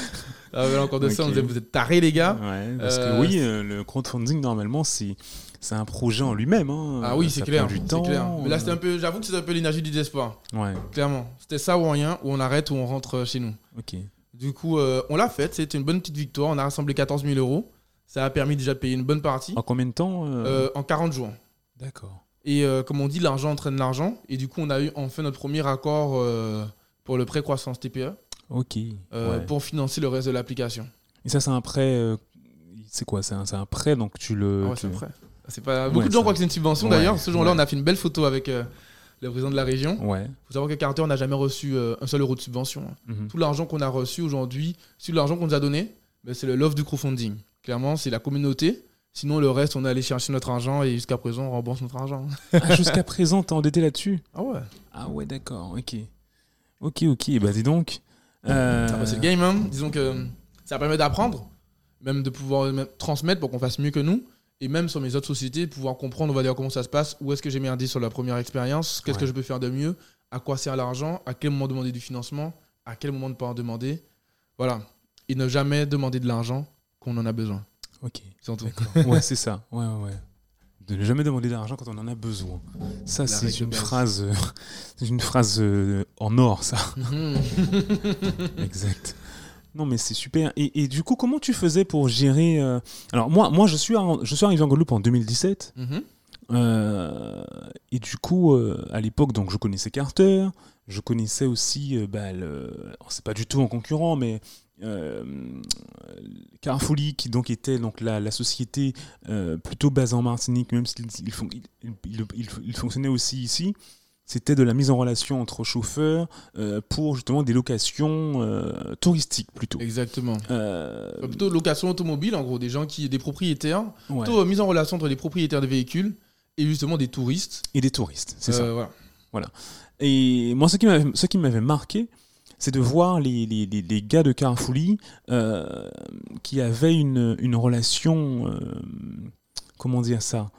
ah, mais encore de ça, on disait, vous êtes tarés, les gars. Ouais, parce Euh, que oui, euh, le crowdfunding, normalement, c'est c'est un projet en lui-même. hein. Ah oui, c'est clair. Du temps. clair. Mais là, c'était un euh, peu, j'avoue que c'était un peu l'énergie du désespoir. Ouais, Clairement. C'était ça ou rien, où on arrête, ou on rentre chez nous. ok. Du coup, euh, on l'a fait. C'était une bonne petite victoire. On a rassemblé 14 000 euros. Ça a permis déjà de payer une bonne partie En combien de temps euh, euh, en 40 jours. D'accord. Et euh, comme on dit, l'argent entraîne l'argent. Et du coup, on a eu enfin notre premier accord pour le prêt croissance TPE Ok. ouais. pour financer le reste de l'application. Et ça, c'est un prêt. c'est quoi? C'est un, prêt, donc tu le. Ah ouais, tu- c'est un prêt. C'est pas... Beaucoup Ouais, de gens croient que c'est une subvention Ouais, d'ailleurs. Ce jour-là, ouais. on a fait une belle photo avec euh, le président de la région. Il Ouais. faut savoir que Carter n'a jamais reçu euh, un seul euro de subvention. hein. mhm. Tout l'argent qu'on a reçu aujourd'hui, tout l'argent qu'on nous a donné, ben, c'est le love du crowdfunding. Clairement, c'est la communauté. Sinon, le reste, on est allé chercher notre argent et jusqu'à présent, on rembourse notre argent. Ah, Jusqu'à présent, t'es endetté là-dessus? Ah ouais. Ah ouais, d'accord. Ok. Ok, ok. Bah dis donc. Euh, Ah bah, c'est le game, hein. Disons que ça permet d'apprendre, même de pouvoir même transmettre pour qu'on fasse mieux que nous. Et même sur mes autres sociétés, pouvoir comprendre, on va dire, comment ça se passe, où est-ce que j'ai merdé sur la première expérience, qu'est-ce que je peux faire de mieux, à quoi sert l'argent, à quel moment demander du financement, à quel moment ne pas en demander. Voilà. Et ne jamais demander de l'argent qu'on en a besoin. Ok. Surtout. Ouais, c'est ça. Ouais, ouais, ouais. De ne jamais demander d'argent quand on en a besoin. Ça, c'est une phrase, euh, c'est une phrase euh, en or, ça. Mhm. exact. Non, mais c'est super. Et, et du coup, comment tu faisais pour gérer euh, Alors moi, moi, je suis, en- je suis arrivé en Guadeloupe en 2017. Mhm. Et du coup, à l'époque, donc, je connaissais Carter. Je connaissais aussi, bah, le... c'est pas du tout en concurrent, mais euh, Carrefourly, qui donc était donc la, la société euh, plutôt basée en Martinique, même s'il il, fon- il- il- il- il fonctionnait aussi ici. C'était de la mise en relation entre chauffeurs euh, pour justement des locations euh, touristiques plutôt. Exactement. Euh, Plutôt location automobile, en gros, des gens qui, des propriétaires, ouais. plutôt mise en relation entre les propriétaires de véhicules et justement des touristes. Et des touristes, c'est ça. Euh, Voilà. Et moi, ce qui m'avait, ce qui m'avait marqué, c'est de voir les, les, les, gars de Carrefourly euh, qui avaient une, une relation, euh, comment dire ça,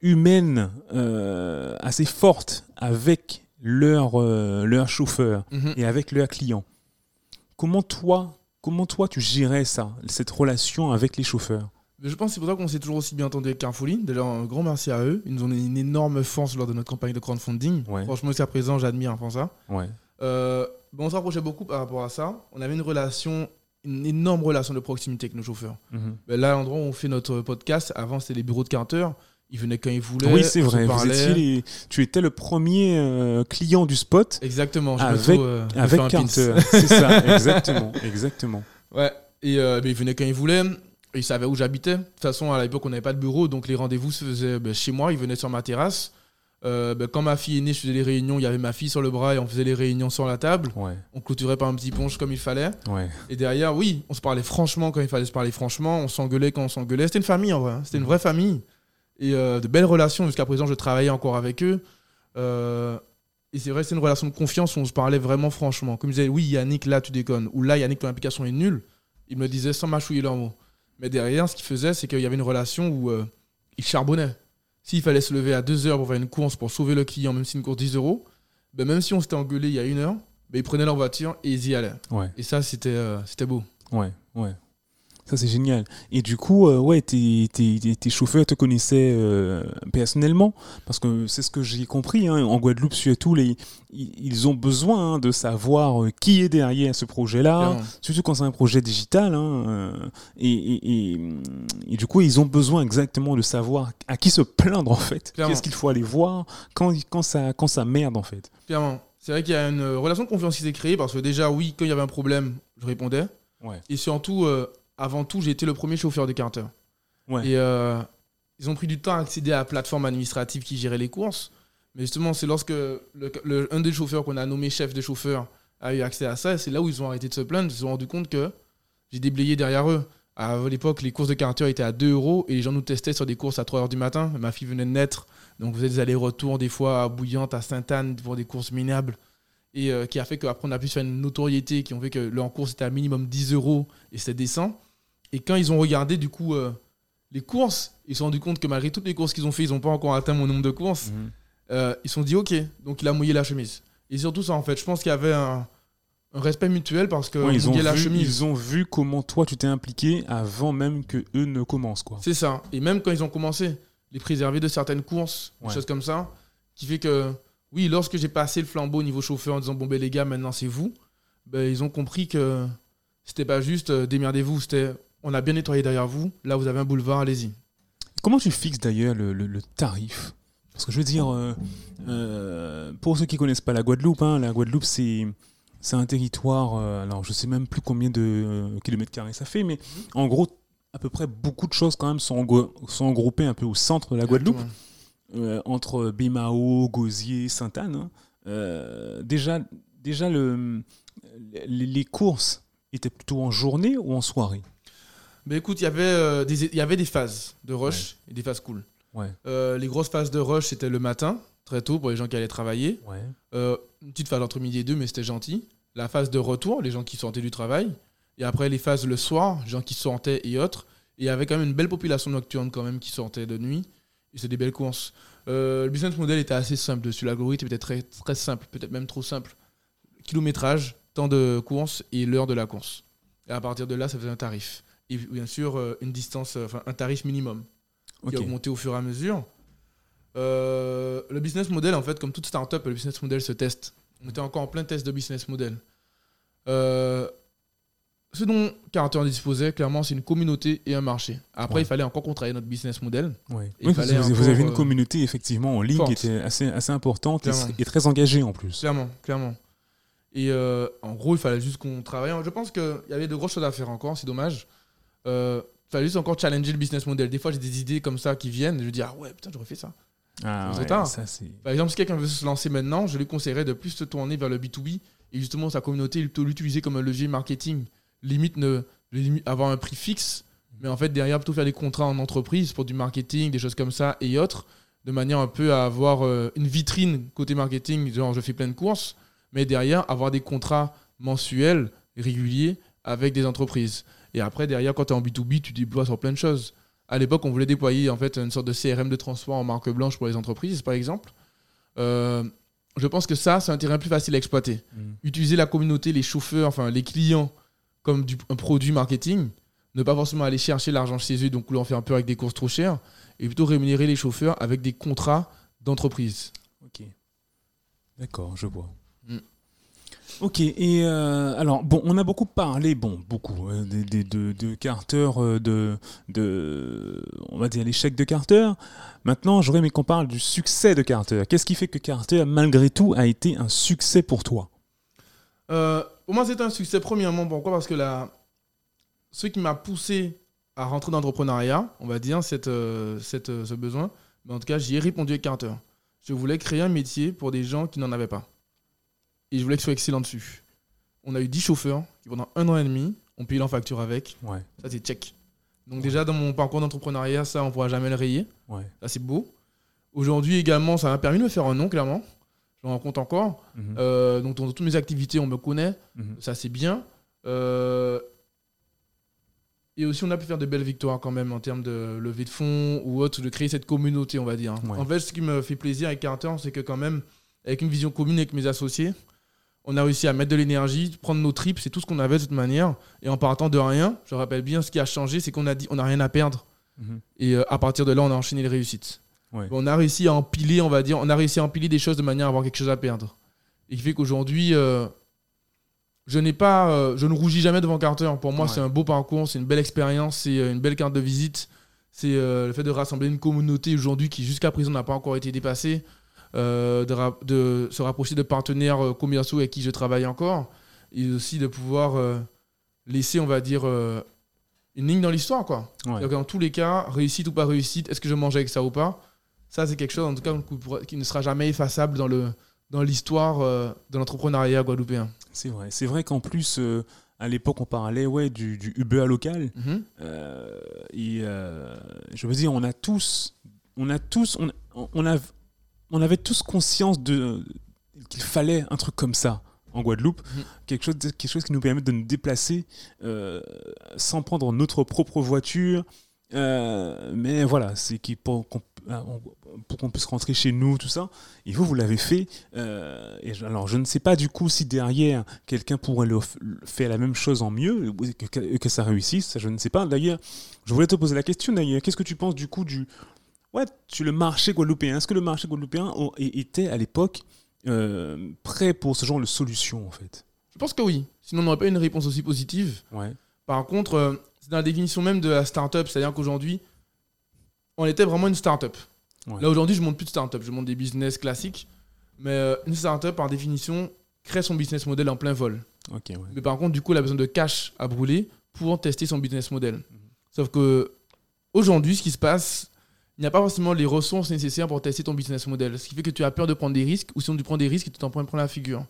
humaine euh, assez forte avec leur, leur chauffeur Mhm. et avec leurs clients. Comment toi, comment toi tu gérais ça, cette relation avec les chauffeurs? Je pense que c'est pour ça qu'on s'est toujours aussi bien entendu avec Carrefourly. D'ailleurs, un grand merci à eux. Ils nous ont donné une énorme force lors de notre campagne de crowdfunding. Ouais. Franchement, jusqu'à présent, j'admire enfin ça. Ouais. Euh, on se rapprochait beaucoup par rapport à ça. On avait une relation, une énorme relation de proximité avec nos chauffeurs. Mhm. Ben là, l'endroit où on fait notre podcast, avant, c'était les bureaux de Carter. Ils venaient quand ils voulaient. Oui, c'est vrai. Vous parlait. étiez les- tu étais le premier euh, client du spot Exactement. je me Avec- trouve, euh, me avec. Carter. C'est ça, exactement, exactement. Ouais, et euh, ben, ils venaient quand ils voulaient. Ils savaient où j'habitais. De toute façon, à l'époque, on n'avait pas de bureau, donc les rendez-vous se faisaient ben, chez moi. Ils venaient sur ma terrasse. Euh, ben, quand ma fille est née, je faisais les réunions. Il y avait ma fille sur le bras et on faisait les réunions sur la table. Ouais, On clôturait par un petit ponche comme il fallait. ouais. Et derrière, oui, on se parlait franchement quand il fallait se parler franchement. On s'engueulait quand on s'engueulait. C'était une famille en vrai. hein. C'était une vraie famille. Et euh, de belles relations. Jusqu'à présent, je travaillais encore avec eux. Euh, et c'est vrai, c'est une relation de confiance où on se parlait vraiment franchement. Comme ils disaient, oui, Yannick, là, tu déconnes. Ou là, Yannick, ton application est nulle. Ils me le disaient sans mâchouiller leurs mots. Mais derrière, ce qu'ils faisaient, c'est qu'il y avait une relation où euh, ils charbonnaient. S'il fallait se lever à 2 heures pour faire une course pour sauver le client, même si une course 10 euros, ben, même si on s'était engueulé il y a une heure, ben, ils prenaient leur voiture et ils y allaient. Ouais, Et ça, c'était euh, c'était beau. ouais, ouais. Ça, c'est génial. Et du coup, euh, ouais, tes, tes, tes- chauffeurs te connaissaient euh, personnellement Parce que c'est ce que j'ai compris. hein, en Guadeloupe, surtout, les, ils ont besoin hein, de savoir euh, qui est derrière ce projet-là. Surtout quand c'est un projet digital. hein, et, et, et, et du coup, ils ont besoin exactement de savoir à qui se plaindre, en fait. Qu'est-ce qu'il faut aller voir quand, quand, ça, quand ça merde, en fait. Clairement. C'est vrai qu'il y a une relation de confiance qui s'est créée parce que déjà, oui, quand il y avait un problème, je répondais. Ouais. Et surtout, euh, avant tout, j'ai été le premier chauffeur de Carter. Ouais. Et euh, ils ont pris du temps à accéder à la plateforme administrative qui gérait les courses. Mais justement, c'est lorsque le, le- un des chauffeurs qu'on a nommé chef de chauffeur a eu accès à ça, c'est là où ils ont arrêté de se plaindre. Ils se sont rendus compte que j'ai déblayé derrière eux. À l'époque, les courses de Carter étaient à 2 euros et les gens nous testaient sur des courses à 3 heures du matin. Ma fille venait de naître, donc vous faisait des allers-retours des fois à Bouillante, à Sainte-Anne pour des courses minables. Et euh, qui a fait qu'après, on a pu faire une notoriété, qui ont fait que leur course était à minimum 10 euros et c'était décent. Et quand ils ont regardé, du coup, euh, les courses, ils se sont rendus compte que malgré toutes les courses qu'ils ont fait, ils n'ont pas encore atteint mon nombre de courses. Euh, ils se sont dit, ok, donc il a mouillé la chemise. Et surtout ça, en fait, je pense qu'il y avait un, un respect mutuel parce que Ouais, ils, ont mouiller la vu, chemise. ils ont vu comment toi tu t'es impliqué avant même que eux ne commencent quoi. C'est ça. Et même quand ils ont commencé, les préserver de certaines courses, des choses comme ça, qui fait que, oui, lorsque j'ai passé le flambeau au niveau chauffeur en disant, bon, ben les gars, maintenant c'est vous, ben, ils ont compris que c'était pas juste euh, démerdez-vous, c'était on a bien nettoyé derrière vous, là vous avez un boulevard, allez-y. Comment tu fixes d'ailleurs le, le- le tarif Parce que je veux dire, euh, euh, pour ceux qui connaissent pas la Guadeloupe, hein, la Guadeloupe c'est c'est un territoire, euh, alors je sais même plus combien de kilomètres carrés ça fait, mais en gros à peu près beaucoup de choses quand même sont, sont regroupées un peu au centre de la Guadeloupe, entre Bémao, Gosier, Sainte-Anne. hein. Déjà, déjà le, les courses étaient plutôt en journée ou en soirée? Ben écoute, il y avait, euh, des, il y avait des phases de rush et des phases cool. Ouais, Euh, les grosses phases de rush, c'était le matin, très tôt pour les gens qui allaient travailler. ouais, Euh, une petite phase entre midi et deux, mais c'était gentil. La phase de retour, les gens qui sortaient du travail. Et après, les phases le soir, les gens qui sortaient et autres. Et il y avait quand même une belle population nocturne quand même qui sortait de nuit. Et c'est des belles courses. Euh, le business model était assez simple dessus. L'algorithme était très, très simple, peut-être même trop simple. Kilométrage, temps de course et l'heure de la course. Et à partir de là, ça faisait un tarif. Et bien sûr, euh, une distance, euh, enfin un tarif minimum qui a augmenté au fur et à mesure. Euh, le business model, en fait, comme toute startup, le business model se teste. On était encore en plein test de business model. Euh, ce dont Carter disposait, clairement, c'est une communauté et un marché. Après, Ouais. il fallait encore qu'on travaille notre business model. Ouais. Oui, parce que fallait vous, avez une communauté effectivement en ligne forte. qui était assez, assez importante et, très engagée en plus. Clairement, clairement. Et euh, en gros, il fallait juste qu'on travaille. Je pense qu'il y avait de grosses choses à faire encore, c'est dommage. Euh, il fallait juste encore challenger le business model. Des fois, j'ai des idées comme ça qui viennent. Je me dis, ah ouais, putain, j'aurais fait ça. Ah, ouais, ça c'est. Par exemple, si quelqu'un veut se lancer maintenant, je lui conseillerais de plus se tourner vers le B2B et justement sa communauté, plutôt l'utiliser comme un levier marketing. Limite, ne, limite avoir un prix fixe, mais en fait, derrière, plutôt faire des contrats en entreprise pour du marketing, des choses comme ça et autres, de manière un peu à avoir euh, une vitrine côté marketing, genre je fais plein de courses, mais derrière, avoir des contrats mensuels, réguliers, avec des entreprises. Et après, derrière, quand tu es en B2B, tu déploies sur plein de choses. À l'époque, on voulait déployer en fait une sorte de CRM de transport en marque blanche pour les entreprises, par exemple. Euh, je pense que ça, c'est un terrain plus facile à exploiter. Mm. Utiliser la communauté, les chauffeurs, enfin les clients, comme du, un produit marketing. Ne pas forcément aller chercher l'argent chez eux, donc leur faire un peu avec des courses trop chères. Et plutôt rémunérer les chauffeurs avec des contrats d'entreprise. Ok. D'accord, je vois. Ok, et euh, alors, bon, on a beaucoup parlé, bon, beaucoup, euh, de, Carter, euh, de, de, on va dire, l'échec de Carter. Maintenant, j'aurais aimé qu'on parle du succès de Carter. Qu'est-ce qui fait que Carter, malgré tout, a été un succès pour toi? Pour moi, c'était un succès, premièrement. Pourquoi? Parce que la... ce qui m'a poussé à rentrer dans l'entrepreneuriat, on va dire, cette, cette, ce besoin, mais en tout cas, j'y ai répondu avec Carter. Je voulais créer un métier pour des gens qui n'en avaient pas. Et je voulais qu'ils soient excellents dessus. On a eu 10 chauffeurs qui, pendant un an et demi, ont payé leur facture avec. Ouais, Ça, c'est check. Donc, déjà, dans mon parcours d'entrepreneuriat, ça, on ne pourra jamais le rayer. ouais. Ça, c'est beau. Aujourd'hui, également, ça m'a permis de me faire un nom, clairement. Je rends compte encore. Mhm, Euh, donc, dans toutes mes activités, on me connaît. mhm. Ça, c'est bien. Euh, Et aussi, on a pu faire de belles victoires quand même en termes de levée de fonds ou autre, de créer cette communauté, on va dire. Ouais. En fait, ce qui me fait plaisir avec Carter, c'est que quand même, avec une vision commune avec mes associés, on a réussi à mettre de l'énergie, prendre nos tripes, c'est tout ce qu'on avait de toute manière. Et en partant de rien, je rappelle bien, ce qui a changé, c'est qu'on a dit on n'a rien à perdre. Mhm. Et euh, à partir de là, on a enchaîné les réussites. Ouais. On a réussi à empiler, on va dire, on a réussi à empiler des choses de manière à avoir quelque chose à perdre. Et qui fait qu'aujourd'hui, euh, je n'ai pas, euh, je ne rougis jamais devant Carter. Pour moi, Ouais. c'est un beau parcours, c'est une belle expérience, c'est une belle carte de visite. C'est le fait de rassembler une communauté aujourd'hui qui jusqu'à présent n'a pas encore été dépassée, euh, de, ra- de se rapprocher de partenaires euh, commerciaux avec qui je travaille encore, et aussi de pouvoir euh, laisser, on va dire, euh, une ligne dans l'histoire, quoi. Ouais. Donc, dans tous les cas, réussite ou pas réussite, est-ce que je mange avec ça ou pas Ça, c'est quelque chose, en tout cas, qui ne sera jamais effaçable dans le dans l'histoire de l'entrepreneuriat guadeloupéen. C'est vrai. C'est vrai qu'en plus, à l'époque, on parlait ouais, du, du UBA local. Mhm. Euh, et euh, je veux dire, on a tous, on a tous, on, on, a, on avait tous conscience de qu'il fallait un truc comme ça en Guadeloupe, Mhm. quelque chose, quelque chose qui nous permette de nous déplacer euh, sans prendre notre propre voiture. Euh, mais voilà, c'est qui pour qu'on puisse rentrer chez nous, tout ça. Et vous, vous l'avez fait. euh, et alors, je ne sais pas du coup si derrière quelqu'un pourrait le, faire la même chose en mieux, que, que- que ça réussisse. Ça, je ne sais pas. D'ailleurs, je voulais te poser la question. D'ailleurs, qu'est-ce que tu penses du coup du ouais, tu le marché guadeloupéen. Est-ce que le marché guadeloupéen était à l'époque euh, prêt pour ce genre de solution en fait? Je pense que oui. Sinon, on n'aurait pas une réponse aussi positive. Ouais. Par contre, euh, c'est dans la définition même de la startup. C'est-à-dire qu'aujourd'hui, on était vraiment une startup. Ouais. Là, aujourd'hui, je monte plus de startup. Je monte des business classiques. Mais euh, une startup, par définition, crée son business model en plein vol. Ok, ouais. Mais par contre, du coup, elle a besoin de cash à brûler pour tester son business model. Sauf que aujourd'hui, ce qui se passe, il n'y a pas forcément les ressources nécessaires pour tester ton business model. Ce qui fait que tu as peur de prendre des risques, ou sinon tu prends des risques et tu t'en prends la figure.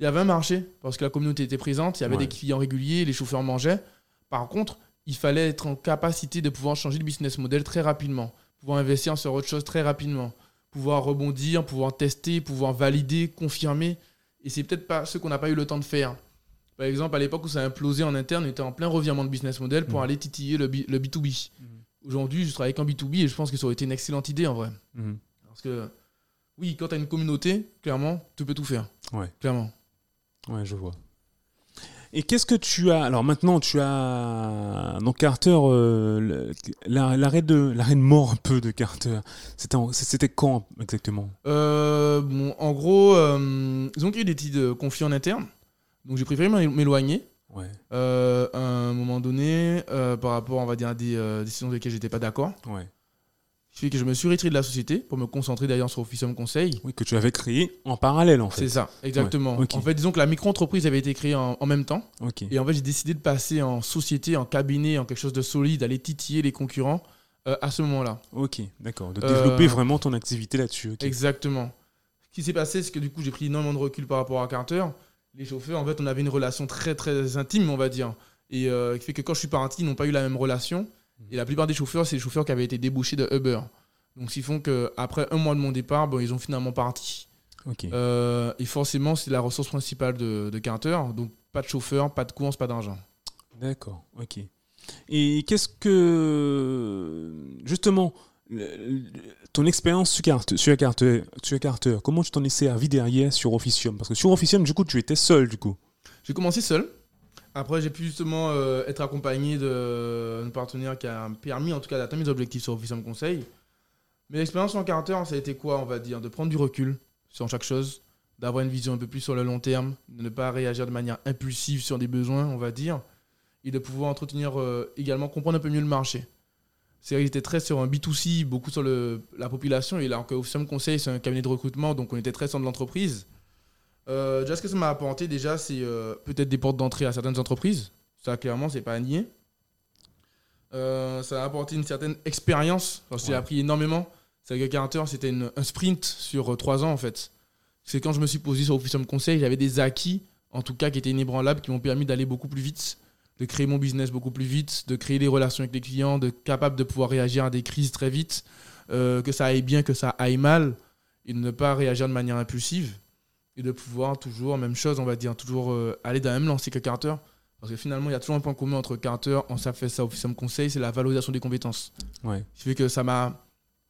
Il y avait un marché, parce que la communauté était présente, il y avait Ouais. des clients réguliers, les chauffeurs mangeaient. Par contre, il fallait être en capacité de pouvoir changer de business model très rapidement, pouvoir investir sur autre chose très rapidement, pouvoir rebondir, pouvoir tester, pouvoir valider, confirmer. Et c'est peut-être pas ce qu'on n'a pas eu le temps de faire. Par exemple, à l'époque où ça a implosé en interne, on était en plein revirement de business model pour Mhm. aller titiller le, B- le B2B. Mhm. Aujourd'hui, je travaille qu'en B2B et je pense que ça aurait été une excellente idée en vrai. Mhm. Parce que, oui, quand tu as une communauté, clairement, tu peux tout faire. Ouais. Clairement. Ouais, je vois. Et qu'est-ce que tu as Alors maintenant, tu as donc Carter, euh, l'arrêt de l'arrêt de mort un peu de Carter. C'était quand exactement? Euh, bon, en gros, euh, ils ont eu des euh, conflits en interne. Donc j'ai préféré m'é- m'éloigner Ouais, euh, à un moment donné euh, par rapport, on va dire, à des euh, décisions avec lesquelles j'étais pas d'accord. ouais. Ce qui fait que je me suis retiré de la société pour me concentrer d'ailleurs sur Officium Conseil. Oui, que tu avais créé en parallèle en fait. C'est ça, exactement. Ouais. En fait, disons que la micro-entreprise avait été créée en, en même temps. Et en fait, j'ai décidé de passer en société, en cabinet, en quelque chose de solide, aller titiller les concurrents à ce moment-là. Ok, d'accord. De développer vraiment ton activité là-dessus. Exactement. Ce qui s'est passé, c'est que du coup, j'ai pris énormément de recul par rapport à Carter. Les chauffeurs, en fait, on avait une relation très, très intime, on va dire. Et euh, qui fait que quand je suis parti, ils n'ont pas eu la même relation. Et la plupart des chauffeurs, c'est des chauffeurs qui avaient été débauchés de Uber. Donc, ce qui font qu'après un mois de mon départ, bon, ils ont finalement parti. Euh, et forcément, c'est la ressource principale de, de Carter. Donc, pas de chauffeur, pas de course, pas d'argent. D'accord, ok. Et qu'est-ce que. Justement, ton expérience sur Carter, sur, comment tu t'en es servi derrière sur Officium? Parce que sur Officium, du coup, tu étais seul, du coup. J'ai commencé seul. Après, j'ai pu justement euh, être accompagné d'un partenaire qui a permis, en tout cas, d'atteindre mes objectifs sur Officium Conseil. Mais l'expérience en Carter, ça a été quoi, on va dire? De prendre du recul sur chaque chose, d'avoir une vision un peu plus sur le long terme, de ne pas réagir de manière impulsive sur des besoins, on va dire, et de pouvoir entretenir euh, également, comprendre un peu mieux le marché. C'est vrai que j'étais très sur un B2C, beaucoup sur le, la population, et là, que Officium Conseil, c'est un cabinet de recrutement, donc on était très sur de l'entreprise. Euh, déjà, ce que ça m'a apporté, déjà, c'est euh, peut-être des portes d'entrée à certaines entreprises? Ça, clairement, c'est pas à nier. Euh, ça a apporté une certaine expérience. J'ai Ouais. appris énormément. C'est que Carter, c'était une- un sprint sur euh, trois ans, en fait. C'est quand je me suis posé sur Officium Conseil, j'avais des acquis, en tout cas, qui étaient inébranlables, qui m'ont permis d'aller beaucoup plus vite, de créer mon business beaucoup plus vite, de créer des relations avec les clients, de capable de pouvoir réagir à des crises très vite, euh, que ça aille bien, que ça aille mal, et de ne pas réagir de manière impulsive et de pouvoir toujours, même chose, on va dire, toujours euh, aller dans la même lancée que Carter. Parce que finalement, il y a toujours un point commun entre Carter, on ça fait ça, Officium Conseil, c'est la valorisation des compétences. Ouais. Ce qui fait que ça m'a.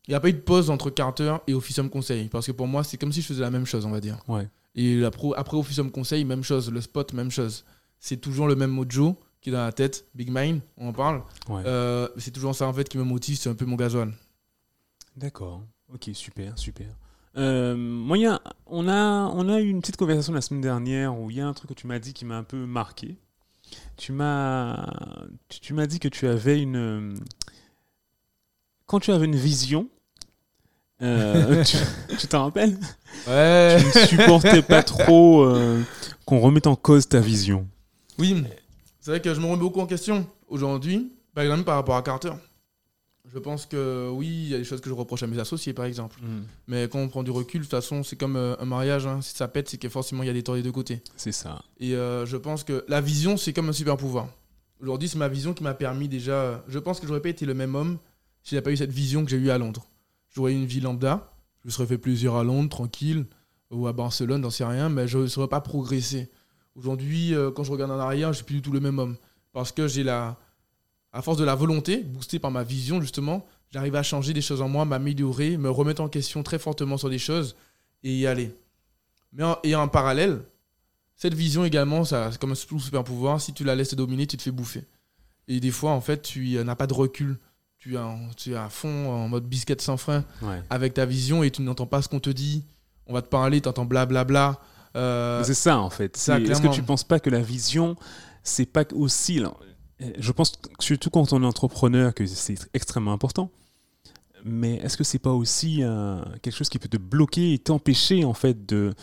Il n'y a pas eu de pause entre Carter et Officium Conseil. Parce que pour moi, c'est comme si je faisais la même chose, on va dire. Ouais. Et pro- après Officium Conseil, même chose. Le spot, même chose. C'est toujours le même mojo qui est dans la tête. Big Mind, on en parle. Ouais. Euh, c'est toujours ça en fait qui me motive, c'est un peu mon gasoil. D'accord. Ok, super, super. Euh, moi, il y a- on, a, on a eu une petite conversation la semaine dernière où il y a un truc que tu m'as dit qui m'a un peu marqué. Tu m'as tu, tu m'as dit que tu avais une. Quand tu avais une vision, euh, tu tu t'en rappelles? Ouais. Tu ne supportais pas trop euh, qu'on remette en cause ta vision. Oui, c'est vrai que je me remets beaucoup en question aujourd'hui, par exemple par rapport à Carter. Je pense que oui, il y a des choses que je reproche à mes associés, par exemple. Mais quand on prend du recul, de toute façon, c'est comme euh, un mariage. hein. Si ça pète, c'est que forcément, il y a des torts des deux côtés. C'est ça. Et euh, je pense que la vision, c'est comme un super pouvoir. Aujourd'hui, c'est ma vision qui m'a permis déjà. Je pense que j'aurais pas été le même homme si j'avais pas eu cette vision que j'ai eue à Londres. J'aurais eu une vie lambda. Je me serais fait plaisir à Londres, tranquille, ou à Barcelone, j'en sais rien, mais je ne serais pas progressé. Aujourd'hui, euh, quand je regarde en arrière, je suis plus du tout le même homme. Parce que j'ai la. À force de la volonté, boostée par ma vision, justement, j'arrive à changer des choses en moi, m'améliorer, me remettre en question très fortement sur des choses et y aller. Mais en, et en parallèle, cette vision également, ça, c'est comme un super pouvoir. Si tu la laisses te dominer, tu te fais bouffer. Et des fois, en fait, tu n'as pas de recul. tu es, en- tu es à fond en mode biscuit sans frein Ouais. avec ta vision et tu n'entends pas ce qu'on te dit. On va te parler, tu entends blablabla. Euh, C'est ça en fait. Est-ce que tu penses pas que la vision, c'est pas aussi. Je pense que surtout quand on est entrepreneur que c'est extrêmement important. Mais est-ce que c'est pas aussi euh, quelque chose qui peut te bloquer et t'empêcher en fait de,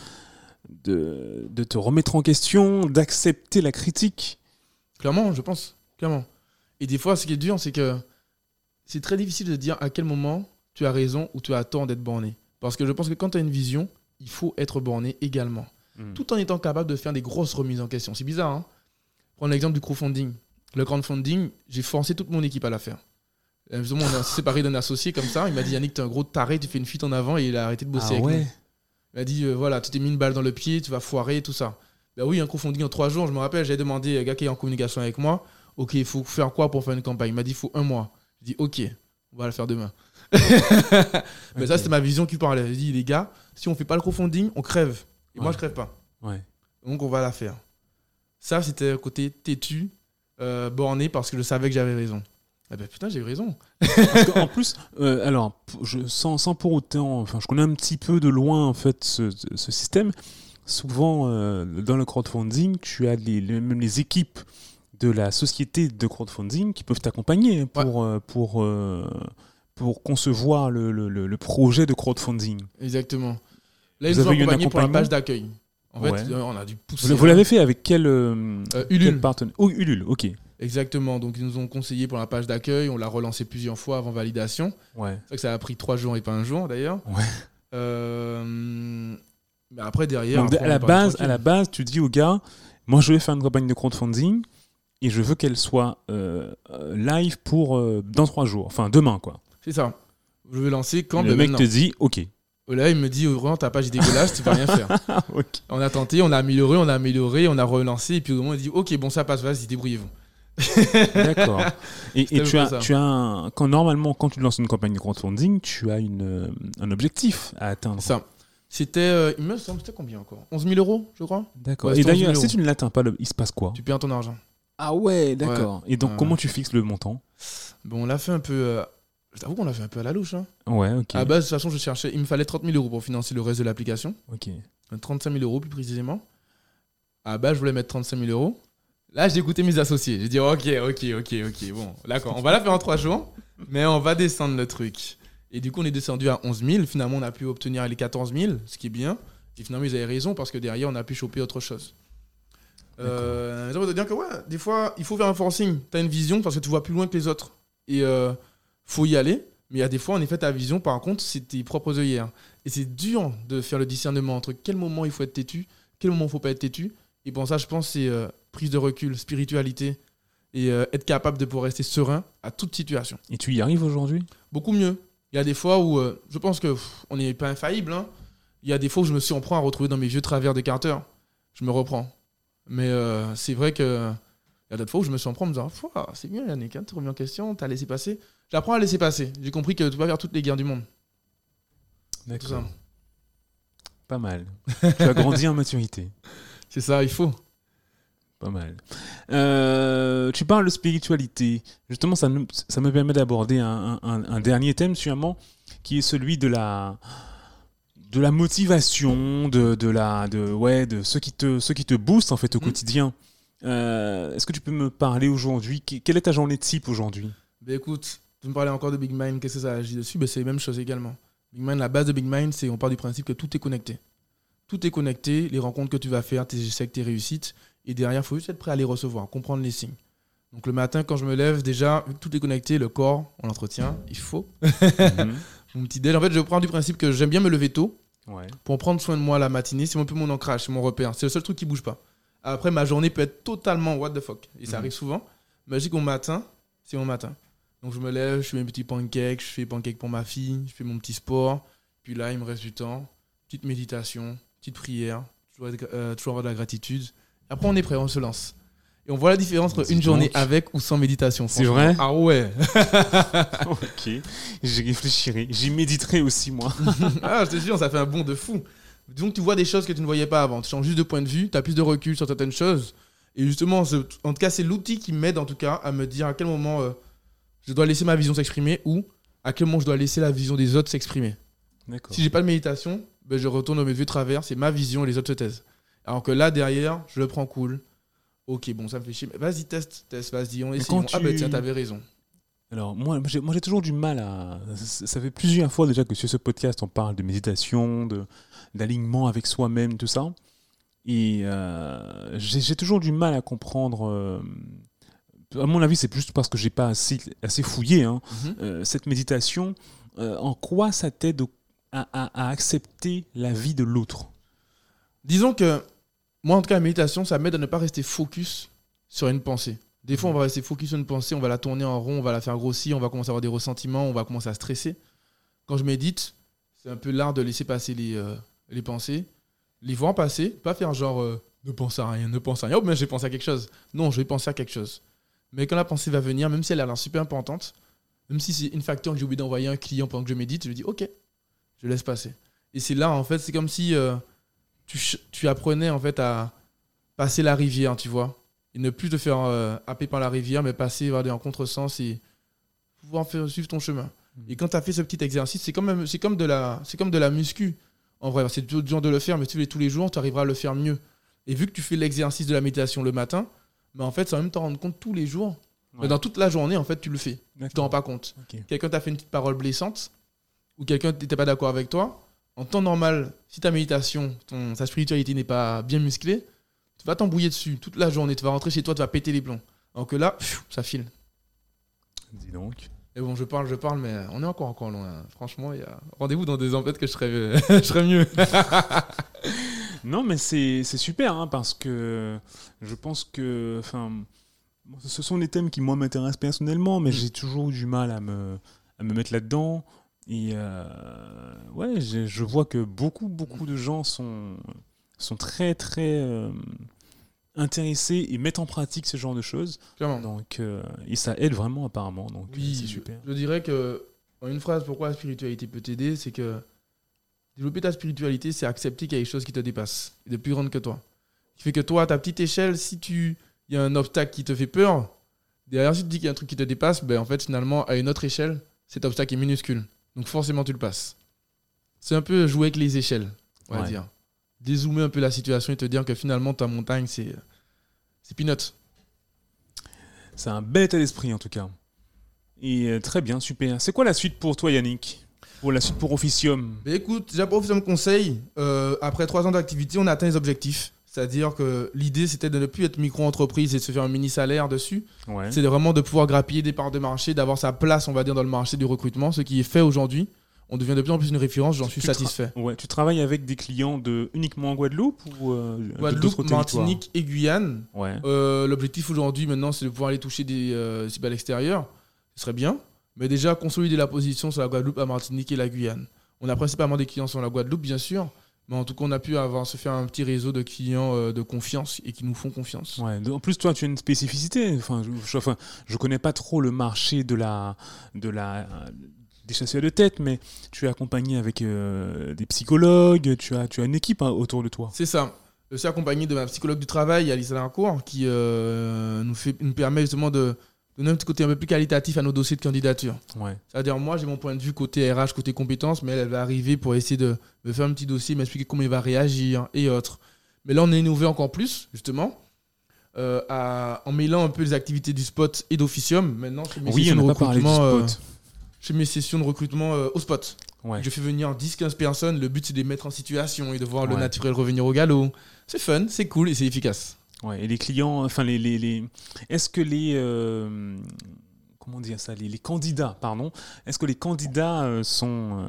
de, de te remettre en question, d'accepter la critique? Clairement, je pense. Clairement. Et des fois, ce qui est dur, c'est que c'est très difficile de dire à quel moment tu as raison ou tu as tort d'être borné. Parce que je pense que quand tu as une vision, il faut être borné également. Hmm. Tout en étant capable de faire des grosses remises en question. C'est bizarre, hein Prends l'exemple du crowdfunding. Le crowdfunding, j'ai forcé toute mon équipe à la faire. Euh, Justement, on s'est séparé d'un associé comme ça. Il m'a dit Yannick, t'es un gros taré, tu fais une fuite en avant et il a arrêté de bosser Ah avec nous. Il m'a dit, euh, voilà, tu t'es mis une balle dans le pied, tu vas foirer, tout ça. Ben oui, un crowdfunding en trois jours, je me rappelle, j'ai demandé à un gars qui est en communication avec moi, ok, il faut faire quoi pour faire une campagne? Il m'a dit, il faut un mois. Je dis, ok, on va le faire demain. Mais ça, Ok. c'était ma vision qui parlait. J'ai dit, les gars, si on fait pas le crowdfunding, on crève. Et moi, je crève pas. Ouais. Donc, on va la faire. Ça, c'était un côté têtu, euh, borné, parce que je savais que j'avais raison. Eh ben putain, j'ai eu raison. Parce qu'en plus, euh, alors, je, sans, sans pour autant, enfin, je connais un petit peu de loin en fait ce, ce système. Souvent, euh, dans le crowdfunding, tu as les, les- même les équipes de la société de crowdfunding qui peuvent t'accompagner hein, pour, pour, pour concevoir le, le- le- le projet de crowdfunding. Exactement. Là, ils nous ont accompagnés pour la page d'accueil. En fait, Ouais. euh, on a dû pousser. Vous, l'avez fait avec quel, euh, Euh, quel partenaire Oh, Ulule, ok. Exactement. Donc, ils nous ont conseillé pour la page d'accueil. On l'a relancé plusieurs fois avant validation. Ouais. C'est vrai que ça a pris trois jours et pas un jour, d'ailleurs. Ouais. Euh, Mais après, derrière. Donc, après, à, la base, à la base, tu dis au gars, moi je vais faire une campagne de crowdfunding et je veux qu'elle soit live pour dans trois jours, enfin demain quoi. C'est ça. Je vais lancer quand le mec maintenant. te dit, ok. Là, il me dit, vraiment, ta page est dégueulasse, tu vas rien faire. On a tenté, on a amélioré, on a amélioré, on a relancé. Et puis, au moment, il dit, ok, bon, ça passe, vas-y, débrouillez-vous. D'accord. Et, tu as, ça. tu as un- quand normalement quand tu lances une campagne de crowdfunding, tu as une, euh, un objectif à atteindre. Ça. C'était, euh, il me semble, c'était combien encore? 11 000 euros, je crois? D'accord. Ouais, et c'est 11 000 d'ailleurs, si tu ne l'atteins pas, il se passe quoi? Tu perds ton argent. Ah ouais, d'accord. Et donc comment tu fixes le montant? Bon, on l'a fait un peu. euh, Je t'avoue qu'on l'a fait un peu à la louche. Hein. Ouais, ok. À base, de toute façon, je cherchais. Il me fallait 30 000 euros pour financer le reste de l'application. ok. Euh, 35 000 euros plus précisément. À base, je voulais mettre 35 000 euros. Là, j'ai écouté mes associés. J'ai dit, ok, ok, ok, ok. Bon, d'accord. On va la faire en 3 jours, mais on va descendre le truc. Et du coup, on est descendu à 11 000. Finalement, on a pu obtenir les 14 000, ce qui est bien. Et finalement, ils avaient raison parce que derrière, on a pu choper autre chose. Euh, ça veut dire que, ouais, des fois, il faut faire un forcing. Tu as une vision parce que tu vois plus loin que les autres. Et euh, faut y aller. Mais il y a des fois, en effet, ta vision, par contre, c'est tes propres œillères. Et c'est dur de faire le discernement entre quel moment il faut être têtu, quel moment il faut pas être têtu. Et pour ça, je pense c'est euh, prise de recul, spiritualité et euh, être capable de pouvoir rester serein à toute situation. Et tu y arrives aujourd'hui? Beaucoup mieux. Il y a des fois où euh, je pense que pff, on n'est pas infaillible. hein. Il y a des fois où je me suis en prend à retrouver dans mes vieux travers de Carter. Je me reprends. Mais c'est vrai que il y a d'autres fois où je me suis en prend en me disant c'est bien Yannick, hein, tu remis en question, t'as laissé passer. J'apprends à laisser passer. J'ai compris que tu pas faire toutes les guerres du monde. Ça. Pas mal. tu as grandi en maturité. C'est ça, il faut. Pas mal. Euh, tu parles de spiritualité. Justement, ça me, ça me permet d'aborder un, un- un dernier thème, sûrement, qui est celui de la, de la motivation, de, de, la, de, ouais, de ce qui te, ce qui te booste en fait au Mhm. quotidien. Euh, Est-ce que tu peux me parler aujourd'hui? Que- Quelle est ta journée type aujourd'hui? Ben écoute, tu me parlais encore de Big Mind, qu'est-ce que ça agit dessus? Ben C'est les mêmes choses également. Big Mind, la base de Big Mind, c'est on part du principe que tout est connecté. Tout est connecté, les rencontres que tu vas faire, tes échecs, tes réussites. Et derrière, il faut juste être prêt à les recevoir, comprendre les signes. Donc le matin, quand je me lève, déjà, vu que tout est connecté, le corps, on l'entretient, il faut. Mon petit déj, en fait, je prends du principe que j'aime bien me lever tôt Ouais. pour prendre soin de moi la matinée. C'est un peu mon ancrage, c'est mon repère. C'est le seul truc qui bouge pas. Après, ma journée peut être totalement what the fuck. Et ça Mhm. arrive souvent. Mais je dis qu'au matin, c'est mon matin. Donc je me lève, je fais mes petits pancakes, je fais pancakes pour ma fille, je fais mon petit sport. Puis là, il me reste du temps. Petite méditation, petite prière, toujours, euh, toujours avoir de la gratitude. Après, on est prêt, on se lance. Et on voit la différence entre une journée donc. avec ou sans méditation. C'est vrai Ah ouais ok. J'y réfléchirai. J'y méditerai aussi, moi. Ah, je te jure, ça fait un bond de fou. Disons que tu vois des choses que tu ne voyais pas avant. Tu changes juste de point de vue, tu as plus de recul sur certaines choses. Et justement, en tout cas, c'est l'outil qui m'aide en tout cas à me dire à quel moment euh, je dois laisser ma vision s'exprimer ou à quel moment je dois laisser la vision des autres s'exprimer. Si j'ai pas de méditation, ben, je retourne au mes vues de travers, c'est ma vision et les autres se taisent. Alors que là, derrière, je le prends cool. Ok, bon, ça me fait chier. mais Vas-y, teste, teste, vas-y, on essaie. quand Ah, ben tu- tiens, t'avais raison. Alors, moi, j'ai moi, j'ai toujours du mal à. Ça fait plusieurs fois déjà que sur ce podcast, on parle de méditation, de- d'alignement avec soi-même, tout ça. Et euh, j'ai j'ai toujours du mal à comprendre. euh, à mon avis, c'est juste parce que j'ai pas assez, assez fouillé hein, Mhm. euh, cette méditation. euh, en quoi ça t'aide à, à- à accepter la vie de l'autre? Disons que, moi, en tout cas, la méditation, ça m'aide à ne pas rester focus sur une pensée. Des fois, on va rester focus sur une pensée, on va la tourner en rond, on va la faire grossir, on va commencer à avoir des ressentiments, on va commencer à stresser. Quand je médite, c'est un peu l'art de laisser passer les, euh, les pensées, les voir passer, pas faire genre ne pense à rien, ne pense à rien, oh, mais j'ai pensé à quelque chose. Non, je vais penser à quelque chose. Mais quand la pensée va venir, même si elle a l'air super importante, même si c'est une facture que j'ai oublié d'envoyer à un client pendant que je médite, je lui dis ok, je laisse passer. Et c'est là, en fait, c'est comme si euh, tu, apprenais en fait à passer la rivière, tu vois. Et ne plus te faire euh, happer par la rivière, mais passer voilà, en contresens et pouvoir faire suivre ton chemin. Et quand tu as fait ce petit exercice, c'est comme, de la- c'est comme de la muscu. En vrai, c'est dur de le faire, mais si tu le fais tous les jours, tu arriveras à le faire mieux. Et vu que tu fais l'exercice de la méditation le matin, mais en fait, sans même t'en rendre compte tous les jours, Ouais. dans toute la journée, en fait, tu le fais. Tu t'en rends pas compte. Quelqu'un t'a fait une petite parole blessante, ou quelqu'un n'était pas d'accord avec toi, en temps normal, si ta méditation, ton, ta spiritualité n'est pas bien musclée, tu vas t'embrouiller dessus toute la journée, tu vas rentrer chez toi, tu vas péter les plombs. Alors que là, pfiou, ça file. Dis donc. Et bon, je parle, je parle, mais on est encore encore loin. Franchement, il y a... rendez-vous dans des empêtes que je serais, je serais mieux. Non, mais c'est super, hein, parce que je pense que. Enfin, ce sont des thèmes qui, moi, m'intéressent personnellement, mais Mm. j'ai toujours eu du mal à me, à me mettre là-dedans. Et euh, ouais, je vois que beaucoup, beaucoup de gens sont, sont très, très euh, intéressés et mettent en pratique ce genre de choses. Clairement. Donc, euh, et ça aide vraiment, apparemment. Donc, Oui, c'est je- super. Je, dirais que, en une phrase, pourquoi la spiritualité peut t'aider, c'est que développer ta spiritualité, c'est accepter qu'il y a quelque chose qui te dépasse, de plus grande que toi. Qui fait que toi, à ta petite échelle, si tu il y a un obstacle qui te fait peur, derrière, si tu te dis qu'il y a un truc qui te dépasse, ben, en fait, finalement, à une autre échelle, cet obstacle est minuscule. Donc forcément, tu le passes. C'est un peu jouer avec les échelles, on va Ouais. dire. Dézoomer un peu la situation et te dire que finalement, ta montagne, c'est c'est peanut. C'est un bel état d'esprit, en tout cas. Et euh, très bien, super. C'est quoi la suite pour toi, Yannick? Pour la suite pour Officium écoute, déjà pour me conseil, euh, après trois ans d'activité, on a atteint les objectifs. C'est-à-dire que l'idée, c'était de ne plus être micro-entreprise et de se faire un mini-salaire dessus. Ouais. C'est vraiment de pouvoir grappiller des parts de marché, d'avoir sa place, on va dire, dans le marché du recrutement, ce qui est fait aujourd'hui. On devient de plus en plus une référence, j'en suis satisfait. Ouais, tu travailles avec des clients de uniquement en Guadeloupe ou euh, Guadeloupe, Martinique et Guyane. Ouais. Euh, L'objectif aujourd'hui, maintenant, c'est de pouvoir aller toucher des cibles à l'extérieur. Ce serait bien. Mais déjà, consolider la position sur la Guadeloupe, la Martinique et la Guyane. On a principalement des clients sur la Guadeloupe, bien sûr. Mais en tout cas, on a pu avoir, se faire un petit réseau de clients euh, de confiance et qui nous font confiance. Ouais. En plus, toi, tu as une spécificité. Enfin, je, enfin, je connais pas trop le marché de la, de la, des chasseurs de tête, mais tu es accompagné avec euh, des psychologues. Tu as, tu as une équipe hein, autour de toi. C'est ça. Je suis accompagné de ma psychologue du travail, Alissa Lancourt, qui euh, nous, fait, nous permet justement de donner un petit côté un peu plus qualitatif à nos dossiers de candidature. Ouais. C'est-à-dire, moi, j'ai mon point de vue côté RH, côté compétences, mais elle, elle va arriver pour essayer de me faire un petit dossier, m'expliquer comment il va réagir et autres. Mais là, on est innové encore plus, justement, euh, à- en mêlant un peu les activités du spot et d'officium. Maintenant, je fais mes Oui, sessions on de n'a pas parlé du recrutement, euh, mes sessions de recrutement euh, au spot. Ouais. Je fais venir 10-15 personnes. Le but, c'est de les mettre en situation et de voir le naturel revenir au galop. C'est fun, c'est cool et c'est efficace. Ouais, et les clients, enfin les, les, les- est-ce que les euh, comment dire ça, les, les candidats, pardon, est-ce que les candidats euh, sont euh,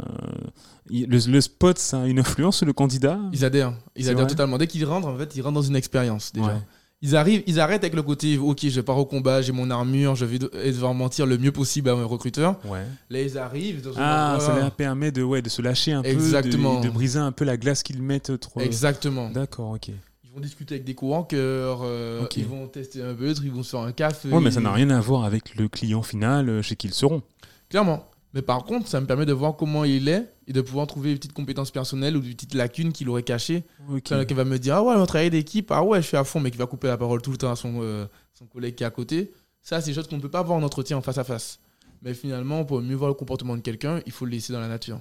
le, le spot, ça a une influence sur le candidat? Ils adhèrent. Ils adhèrent totalement. Dès qu'ils rentrent, en fait, ils rentrent dans une expérience déjà. Ouais. Ils arrivent, ils arrêtent avec le côté ok, je pars au combat, j'ai mon armure, je vais devoir mentir le mieux possible à mes recruteurs. Ouais. Là, ils arrivent dans Ah, ça leur permet de ouais de se lâcher un Exactement. peu, de, de briser un peu la glace qu'ils mettent trop. Exactement. D'accord, ok. Vont discuter avec des co-rankers, euh, ils vont tester un peu, ils vont se faire un café. Ouais, mais ça n'a rien à voir avec le client final euh, chez qui ils seront. Clairement. Mais par contre, ça me permet de voir comment il est et de pouvoir trouver des petites compétences personnelles ou des petites lacunes qu'il aurait cachées. Ok. Quelqu'un qui va me dire Ah ouais, on travaille d'équipe, ah ouais, je suis à fond, mais qui va couper la parole tout le temps à son, euh, son collègue qui est à côté. Ça, c'est des choses qu'on ne peut pas voir en entretien en face à face. Mais finalement, pour mieux voir le comportement de quelqu'un, il faut le laisser dans la nature.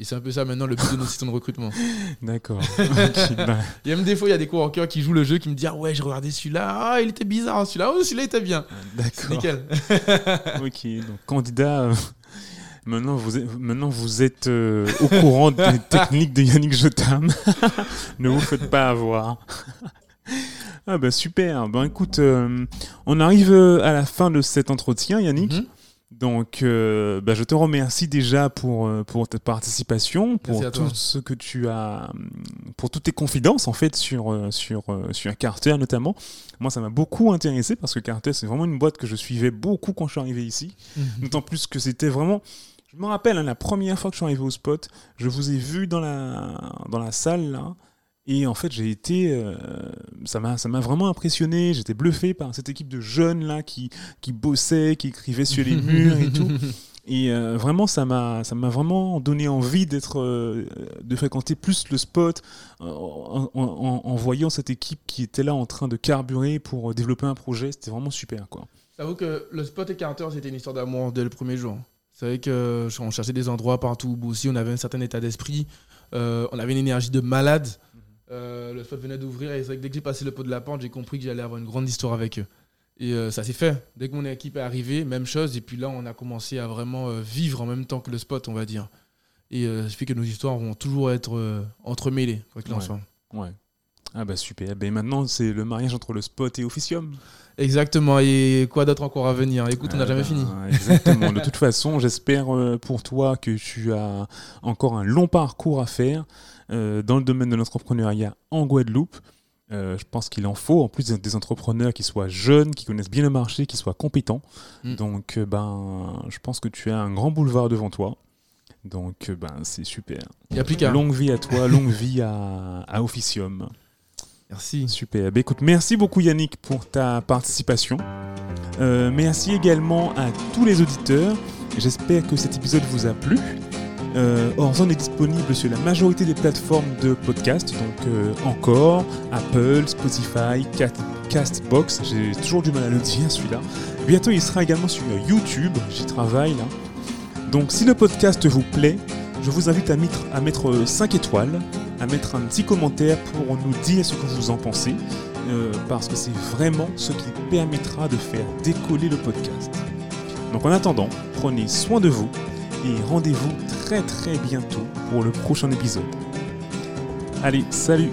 Et c'est un peu ça maintenant le but de nos systèmes de recrutement. D'accord. Bah, Il y a même des fois, il y a des coworkers qui jouent le jeu qui me disent Ah ouais, j'ai regardé celui-là, ah il était bizarre, celui-là, oh celui-là était bien. D'accord. nickel. Ok, donc candidat, euh, maintenant vous êtes, maintenant vous êtes euh, au courant des techniques de Yannick Jotam. ne vous faites pas avoir. ah bah super. Ben écoute, euh, on arrive à la fin de cet entretien, Yannick. Mhm. Donc, euh, bah, je te remercie déjà pour, euh, pour ta participation, pour tout ce que tu as, hum, pour toutes tes confidences en fait sur, euh, sur, euh, sur Carter notamment. Moi, ça m'a beaucoup intéressé parce que Carter, c'est vraiment une boîte que je suivais beaucoup quand je suis arrivé ici. Mhm. D'autant plus que c'était vraiment. Je me rappelle, hein, la première fois que je suis arrivé au spot, je vous ai vu dans la, dans la salle là. Et en fait, j'ai été. euh, ça m'a ça m'a vraiment impressionné. J'étais bluffé par cette équipe de jeunes là qui, qui bossaient, qui écrivaient sur les murs et tout. Et euh, vraiment, ça m'a, ça m'a vraiment donné envie d'être, euh, de fréquenter plus le spot en, en- en- en voyant cette équipe qui était là en train de carburer pour développer un projet. C'était vraiment super, quoi. J'avoue que le spot et Carter, c'était une histoire d'amour dès le premier jour. C'est vrai que on cherchait des endroits partout où aussi on avait un certain état d'esprit, euh, on avait une énergie de malade. Euh, le spot venait d'ouvrir et c'est vrai que dès que j'ai passé le pot de la porte, j'ai compris que j'allais avoir une grande histoire avec eux. Et euh, ça s'est fait. Dès que mon équipe est arrivée, même chose. Et puis là, on a commencé à vraiment euh, vivre en même temps que le spot, on va dire. Et euh, ça fait que nos histoires vont toujours être entremêlées, quoi qu'il en Ouais. soit. Ouais. Ah bah super. Ben maintenant, c'est le mariage entre le spot et Officium. Exactement. Et quoi d'autre encore à venir? Écoute, on n'a Ah jamais bah, fini. Exactement. De toute façon, j'espère pour toi que tu as encore un long parcours à faire euh, dans le domaine de l'entrepreneuriat en Guadeloupe. Euh, je pense qu'il en faut, en plus des- entrepreneurs qui soient jeunes, qui connaissent bien le marché, qui soient compétents. Mm. Donc, euh, ben, je pense que tu as un grand boulevard devant toi. Donc, ben, c'est super. Il a. Longue vie à toi, longue vie à, à Officium. Merci. Super. Écoute, merci beaucoup Yannick pour ta participation. Euh, merci également à tous les auditeurs. J'espère que cet épisode vous a plu. Euh, Horizon est disponible sur la majorité des plateformes de podcast, donc euh, encore Apple, Spotify, Castbox. J'ai toujours du mal à le dire celui-là. Bientôt, il sera également sur YouTube. J'y travaille là. Donc, si le podcast vous plaît, je vous invite à mettre, à mettre 5 étoiles, à mettre un petit commentaire pour nous dire ce que vous en pensez, euh, parce que c'est vraiment ce qui permettra de faire décoller le podcast. Donc en attendant, prenez soin de vous et rendez-vous très très bientôt pour le prochain épisode. Allez, salut